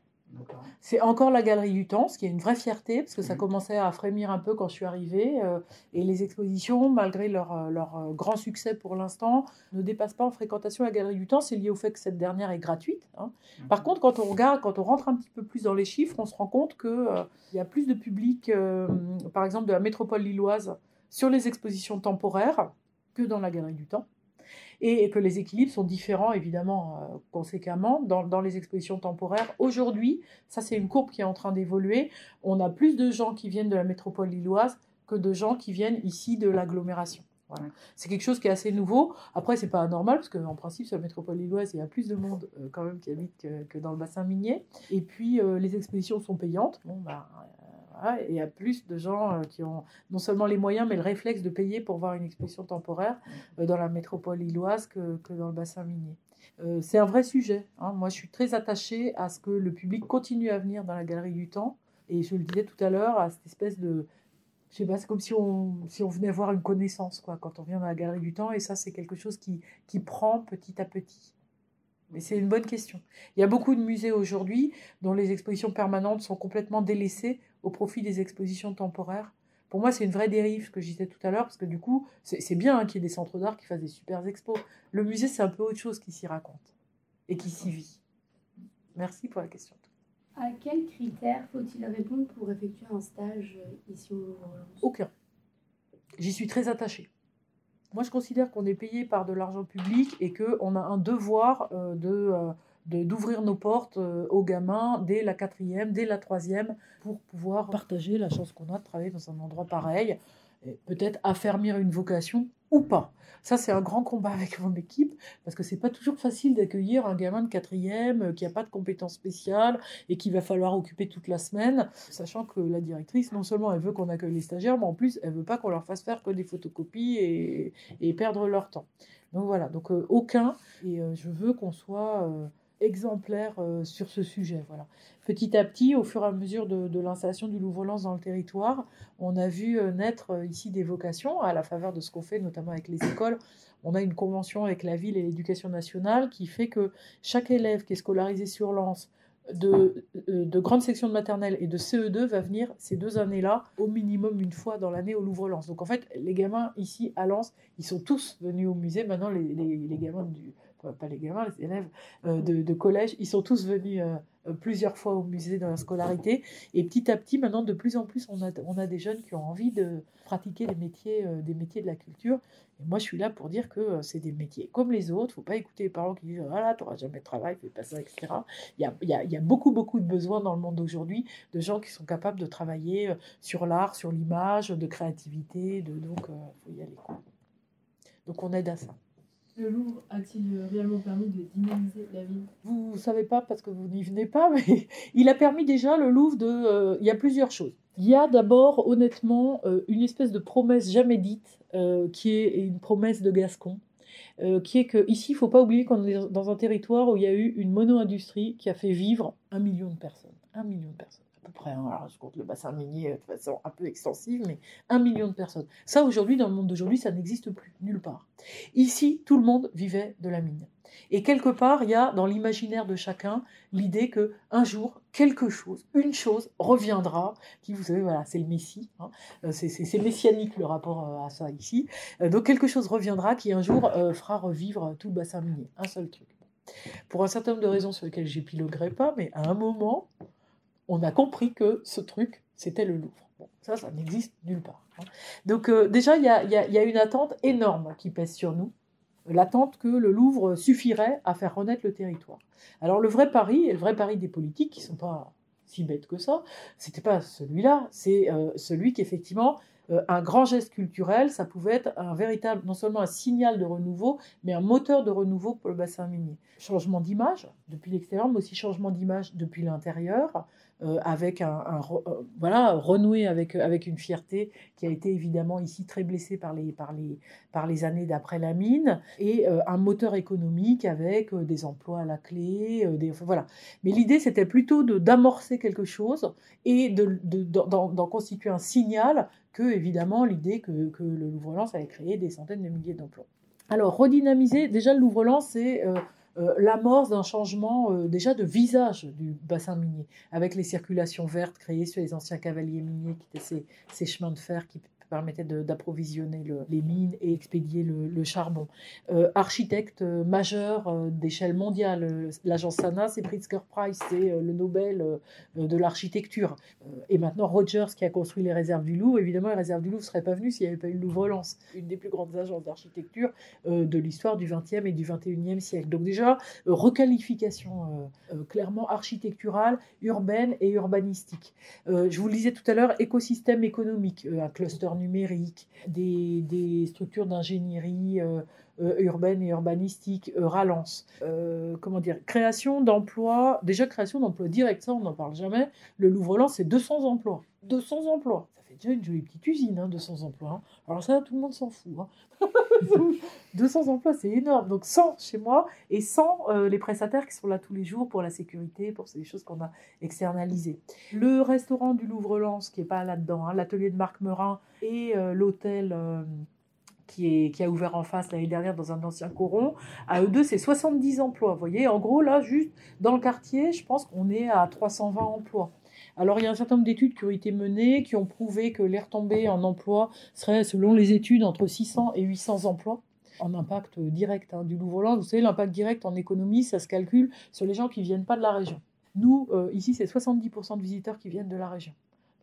S3: C'est encore la galerie du temps, ce qui est une vraie fierté, parce que ça
S8: Mhm.
S3: commençait à frémir un peu quand je suis arrivée. euh, et les expositions, malgré leur, euh, leur euh, grand succès pour l'instant, ne dépassent pas en fréquentation la galerie du temps. C'est lié au fait que cette dernière est gratuite. hein. Par contre, quand on regarde, quand on rentre un petit peu plus dans les chiffres, on se rend compte qu'il y a plus de public, euh, par exemple, de la métropole lilloise sur les expositions temporaires que dans la galerie du temps. Et que les équilibres sont différents, évidemment, euh, conséquemment, dans, dans les expositions temporaires. Aujourd'hui, ça c'est une courbe qui est en train d'évoluer. On a plus de gens qui viennent de la métropole lilloise que de gens qui viennent ici de l'agglomération. Voilà. C'est quelque chose qui est assez nouveau. Après, c'est pas anormal, parce qu'en principe, sur la métropole lilloise, il y a plus de monde euh, quand même qui habite que, que dans le bassin minier. Et puis, euh, les expositions sont payantes. Bon, bah. Et il y a plus de gens euh, qui ont non seulement les moyens, mais le réflexe de payer pour voir une exposition temporaire euh, dans la métropole lilloise que, que dans le bassin minier. Euh, c'est un vrai sujet. hein. Moi, je suis très attachée à ce que le public continue à venir dans la galerie du temps. Et je le disais tout à l'heure, à cette espèce de. Je sais pas, c'est comme si on, si on venait voir une connaissance, quoi, quand on vient dans la galerie du temps. Et ça, c'est quelque chose qui, qui prend petit à petit. Mais c'est une bonne question. Il y a beaucoup de musées aujourd'hui dont les expositions permanentes sont complètement délaissées au profit des expositions temporaires. Pour moi, c'est une vraie dérive, ce que je disais tout à l'heure, parce que du coup, c'est bien hein, qu'il y ait des centres d'art qui fassent des super expos. Le musée, c'est un peu autre chose qui s'y raconte et qui s'y vit. Merci pour la question.
S7: À quels critères faut-il répondre pour effectuer un stage euh, ici au
S3: Aucun. J'y suis très attachée. Moi, je considère qu'on est payé par de l'argent public et qu'on a un devoir euh, de, euh, de- d'ouvrir nos portes euh, aux gamins dès la quatrième, dès la troisième, pour pouvoir partager la chance qu'on a de travailler dans un endroit pareil, peut-être affermir une vocation ou pas. Ça, c'est un grand combat avec mon équipe, parce que c'est pas toujours facile d'accueillir un gamin de quatrième euh, qui n'a pas de compétences spéciales et qu'il va falloir occuper toute la semaine, sachant que la directrice, non seulement elle veut qu'on accueille les stagiaires, mais en plus, elle veut pas qu'on leur fasse faire que des photocopies et, et perdre leur temps. Donc voilà, donc euh, aucun, et je veux qu'on soit exemplaire euh, sur ce sujet. Voilà. Petit à petit, au fur et à mesure de, l'installation du Louvre-Lens dans le territoire, on a vu euh, naître euh, ici des vocations à la faveur de ce qu'on fait, notamment avec les écoles. On a une convention avec la ville et l'éducation nationale qui fait que chaque élève qui est scolarisé sur Lens de, de grande section de maternelle et de CE2 va venir ces deux années-là au minimum une fois dans l'année au Louvre-Lens. Donc en fait, les gamins ici à Lens, ils sont tous venus au musée. Maintenant, les gamins du, pas les gamins, les élèves euh, de, collège, ils sont tous venus euh, plusieurs fois au musée dans la scolarité. Et petit à petit, maintenant, de plus en plus, on a, on a des jeunes qui ont envie de pratiquer des métiers, euh, des métiers de la culture. Et moi, je suis là pour dire que c'est des métiers comme les autres. Il ne faut pas écouter les parents qui disent Voilà, tu n'auras jamais de travail, fais pas ça, etc. Il y a, y y a beaucoup, beaucoup de besoins dans le monde d'aujourd'hui de gens qui sont capables de travailler sur l'art, sur l'image, de créativité. De, donc, il faut y aller. Donc, on aide à ça.
S2: Le Louvre a-t-il réellement permis de dynamiser la ville?
S3: Vous ne savez pas parce que vous n'y venez pas, [LAUGHS] mais il a permis déjà le Louvre de... Euh, il y a plusieurs choses. Il y a d'abord, honnêtement, euh, une espèce de promesse jamais dite, euh, qui est une promesse de Gascon, euh, qui est que ici, il ne faut pas oublier qu'on est dans un territoire où il y a eu une mono-industrie qui a fait vivre un million de personnes. Un million de personnes à peu près, hein. alors je compte le bassin minier de façon un peu extensive, mais un million de personnes. Ça, aujourd'hui, dans le monde d'aujourd'hui, ça n'existe plus, nulle part. Ici, tout le monde vivait de la mine. Et quelque part, il y a dans l'imaginaire de chacun l'idée que un jour, quelque chose, une chose reviendra, qui, vous savez, voilà, c'est le Messie, hein, c'est messianique le rapport à ça ici. Donc quelque chose reviendra qui un jour euh, fera revivre tout le bassin minier. Un seul truc. Pour un certain nombre de raisons sur lesquelles j'épiloguerai pas, mais à un moment, on a compris que ce truc, c'était le Louvre. Bon, ça, ça n'existe nulle part. Hein. Donc euh, déjà, il y a, une attente énorme qui pèse sur nous, l'attente que le Louvre suffirait à faire renaître le territoire. Alors le vrai pari, et le vrai pari des politiques, qui ne sont pas si bêtes que ça, c'était pas celui-là, c'est euh, celui qu'effectivement, euh, un grand geste culturel, ça pouvait être un véritable, non seulement un signal de renouveau, mais un moteur de renouveau pour le bassin minier. Changement d'image depuis l'extérieur, mais aussi changement d'image depuis l'intérieur, euh, avec un, euh, voilà renouer avec avec une fierté qui a été évidemment ici très blessée par les par les par les années d'après la mine et euh, un moteur économique avec euh, des emplois à la clé euh, voilà. Mais l'idée c'était plutôt de d'amorcer quelque chose et de d'en constituer un signal que évidemment l'idée que, que le Louvre-Lens avait créé des centaines de milliers d'emplois. Alors redynamiser déjà le Louvre-Lens c'est euh, l'amorce d'un changement euh, déjà de visage du bassin minier, avec les circulations vertes créées sur les anciens cavaliers miniers, qui étaient ces, ces chemins de fer qui permettait d'approvisionner le, les mines et expédier le, charbon. Euh, architecte euh, majeur euh, d'échelle mondiale, l'agence Sana, c'est Pritzker Prize, c'est le Nobel de l'architecture. et maintenant Rogers qui a construit les réserves du Louvre, évidemment les réserves du Louvre ne seraient pas venues s'il n'y avait pas eu le Louvre-Lens, une des plus grandes agences d'architecture de l'histoire du XXe et du XXIe siècle. Donc déjà, requalification clairement architecturale, urbaine et urbanistique. je vous le disais tout à l'heure, écosystème économique, un cluster numérique, des, des structures d'ingénierie euh, euh, urbaine et urbanistique, euh, Ralance. comment dire Création d'emplois, déjà création d'emplois directs, ça on n'en parle jamais. Le Louvre-Lens, c'est 200 emplois. 200 emplois. Fait déjà une jolie petite usine, hein, 200 emplois. Hein. Alors ça, tout le monde s'en fout. Hein. [LAUGHS] 200 emplois, c'est énorme. Donc 100 chez moi et 100 euh, les prestataires qui sont là tous les jours pour la sécurité, pour ces choses qu'on a externalisées. Le restaurant du Louvre-Lens, qui n'est pas là-dedans, hein, l'atelier de Marc Merin et euh, l'hôtel... Euh, qui, est, qui, a ouvert en face l'année dernière dans un ancien coron. À eux deux, c'est 70 emplois. Vous voyez, en gros, là, juste dans le quartier, je pense qu'on est à 320 emplois. Alors, il y a un certain nombre d'études qui ont été menées, qui ont prouvé que les retombées en emploi seraient, selon les études, entre 600 et 800 emplois en impact direct hein, du Louvre-Lens. Vous savez, l'impact direct en économie, ça se calcule sur les gens qui ne viennent pas de la région. Nous, euh, ici, c'est 70% de visiteurs qui viennent de la région.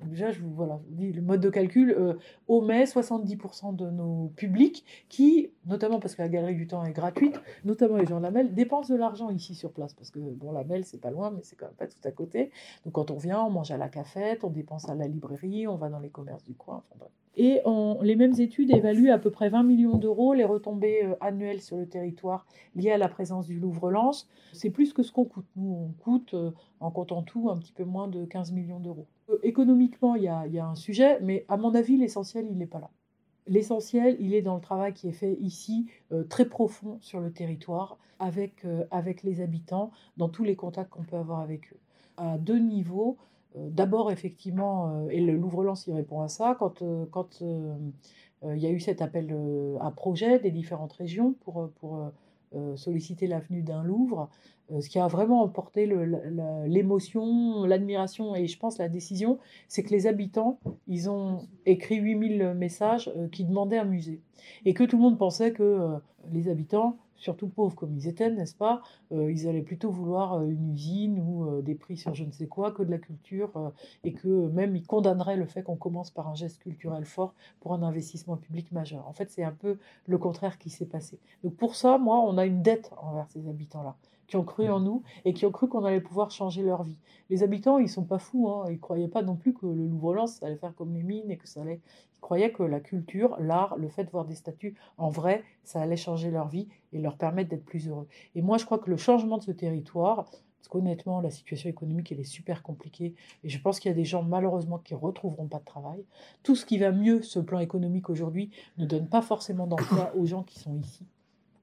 S3: Déjà, je vous, voilà, le mode de calcul euh, omet 70% de nos publics qui, notamment parce que la Galerie du Temps est gratuite, notamment les gens de la MEL, dépensent de l'argent ici sur place. Parce que, bon, la MEL, c'est pas loin, mais c'est quand même pas tout à côté. Donc quand on vient, on mange à la cafette, on dépense à la librairie, on va dans les commerces du coin. Enfin, bref. Et les mêmes études évaluent à peu près 20 millions d'euros les retombées euh, annuelles sur le territoire liées à la présence du Louvre-Lens. C'est plus que ce qu'on coûte. Nous, on coûte, euh, en comptant tout, un petit peu moins de 15 millions d'euros. Euh, économiquement, il y, a, un sujet, mais à mon avis, l'essentiel, il n'est pas là. L'essentiel, il est dans le travail qui est fait ici, très profond sur le territoire, avec, avec les habitants, dans tous les contacts qu'on peut avoir avec eux. À deux niveaux. Euh, D'abord, effectivement, et le Louvre-Lens y répond à ça, quand, quand il y a eu cet appel à projet des différentes régions pour, pour solliciter l'avenue d'un Louvre, ce qui a vraiment emporté l'émotion, l'admiration et je pense la décision, c'est que les habitants, ils ont écrit 8000 messages qui demandaient un musée. Et que tout le monde pensait que les habitants, surtout pauvres comme ils étaient, n'est-ce pas, ils allaient plutôt vouloir une usine ou des prix sur je ne sais quoi que de la culture et que même ils condamneraient le fait qu'on commence par un geste culturel fort pour un investissement public majeur. En fait, c'est un peu le contraire qui s'est passé. Donc pour ça, moi, on a une dette envers ces habitants-là qui ont cru en nous et qui ont cru qu'on allait pouvoir changer leur vie. Les habitants, ils sont pas fous, hein. ils croyaient pas non plus que le Louvre-Lens allait faire comme les mines et que ça allait. Ils croyaient que la culture, l'art, le fait de voir des statues en vrai, ça allait changer leur vie et leur permettre d'être plus heureux. Et moi, je crois que le changement de ce territoire, parce qu'honnêtement, la situation économique, elle est super compliquée. Et je pense qu'il y a des gens, malheureusement, qui ne retrouveront pas de travail. Tout ce qui va mieux, ce plan économique aujourd'hui, ne donne pas forcément d'emploi aux gens qui sont ici.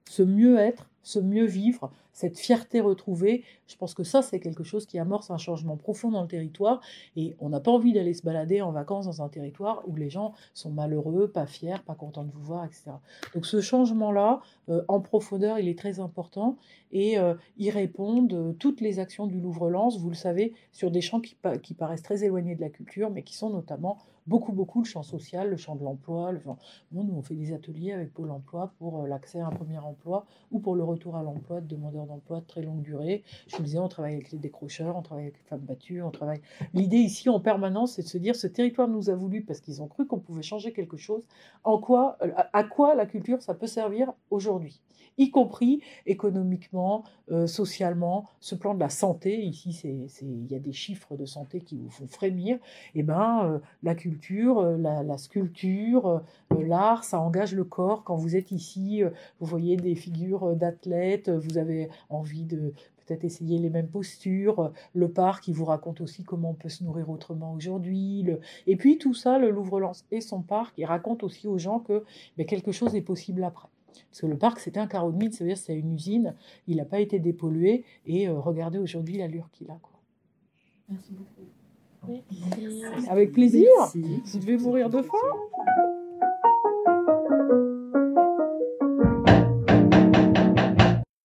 S3: Ce mieux-être, ce mieux vivre, cette fierté retrouvée, je pense que ça, c'est quelque chose qui amorce un changement profond dans le territoire. Et on n'a pas envie d'aller se balader en vacances dans un territoire où les gens sont malheureux, pas fiers, pas contents de vous voir, etc. Donc ce changement-là, euh, en profondeur, il est très important et euh, il répond de toutes les actions du Louvre-Lens, vous le savez, sur des champs qui, paraissent très éloignés de la culture, mais qui sont notamment beaucoup, beaucoup le champ social, le champ de l'emploi. Le champ... Nous, on fait des ateliers avec Pôle emploi pour euh, l'accès à un premier emploi ou pour le retour à l'emploi de demandeurs d'emploi de très longue durée. Je vous disais, on travaille avec les décrocheurs, on travaille avec les femmes battues, on travaille. L'idée ici en permanence, c'est de se dire ce territoire nous a voulu parce qu'ils ont cru qu'on pouvait changer quelque chose. En quoi, à quoi la culture, ça peut servir aujourd'hui? Y compris économiquement, euh, socialement, ce plan de la santé, ici il y a des chiffres de santé qui vous font frémir, eh ben, euh, la culture, euh, la, sculpture, l'art, ça engage le corps. Quand vous êtes ici, vous voyez des figures d'athlètes, vous avez envie de peut-être essayer les mêmes postures, le parc qui vous raconte aussi comment on peut se nourrir autrement aujourd'hui, et puis tout ça, le Louvre-Lens et son parc, il raconte aussi aux gens que ben, quelque chose est possible après. Parce que le parc, c'était un carreau de mine, c'est-à-dire c'est une usine, il n'a pas été dépollué, et euh, regardez aujourd'hui l'allure qu'il a. Quoi.
S2: Merci beaucoup.
S6: Oui.
S3: Avec plaisir. Vous devez vous rire de faim.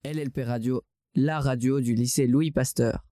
S1: LLP Radio, la radio du lycée Louis Pasteur.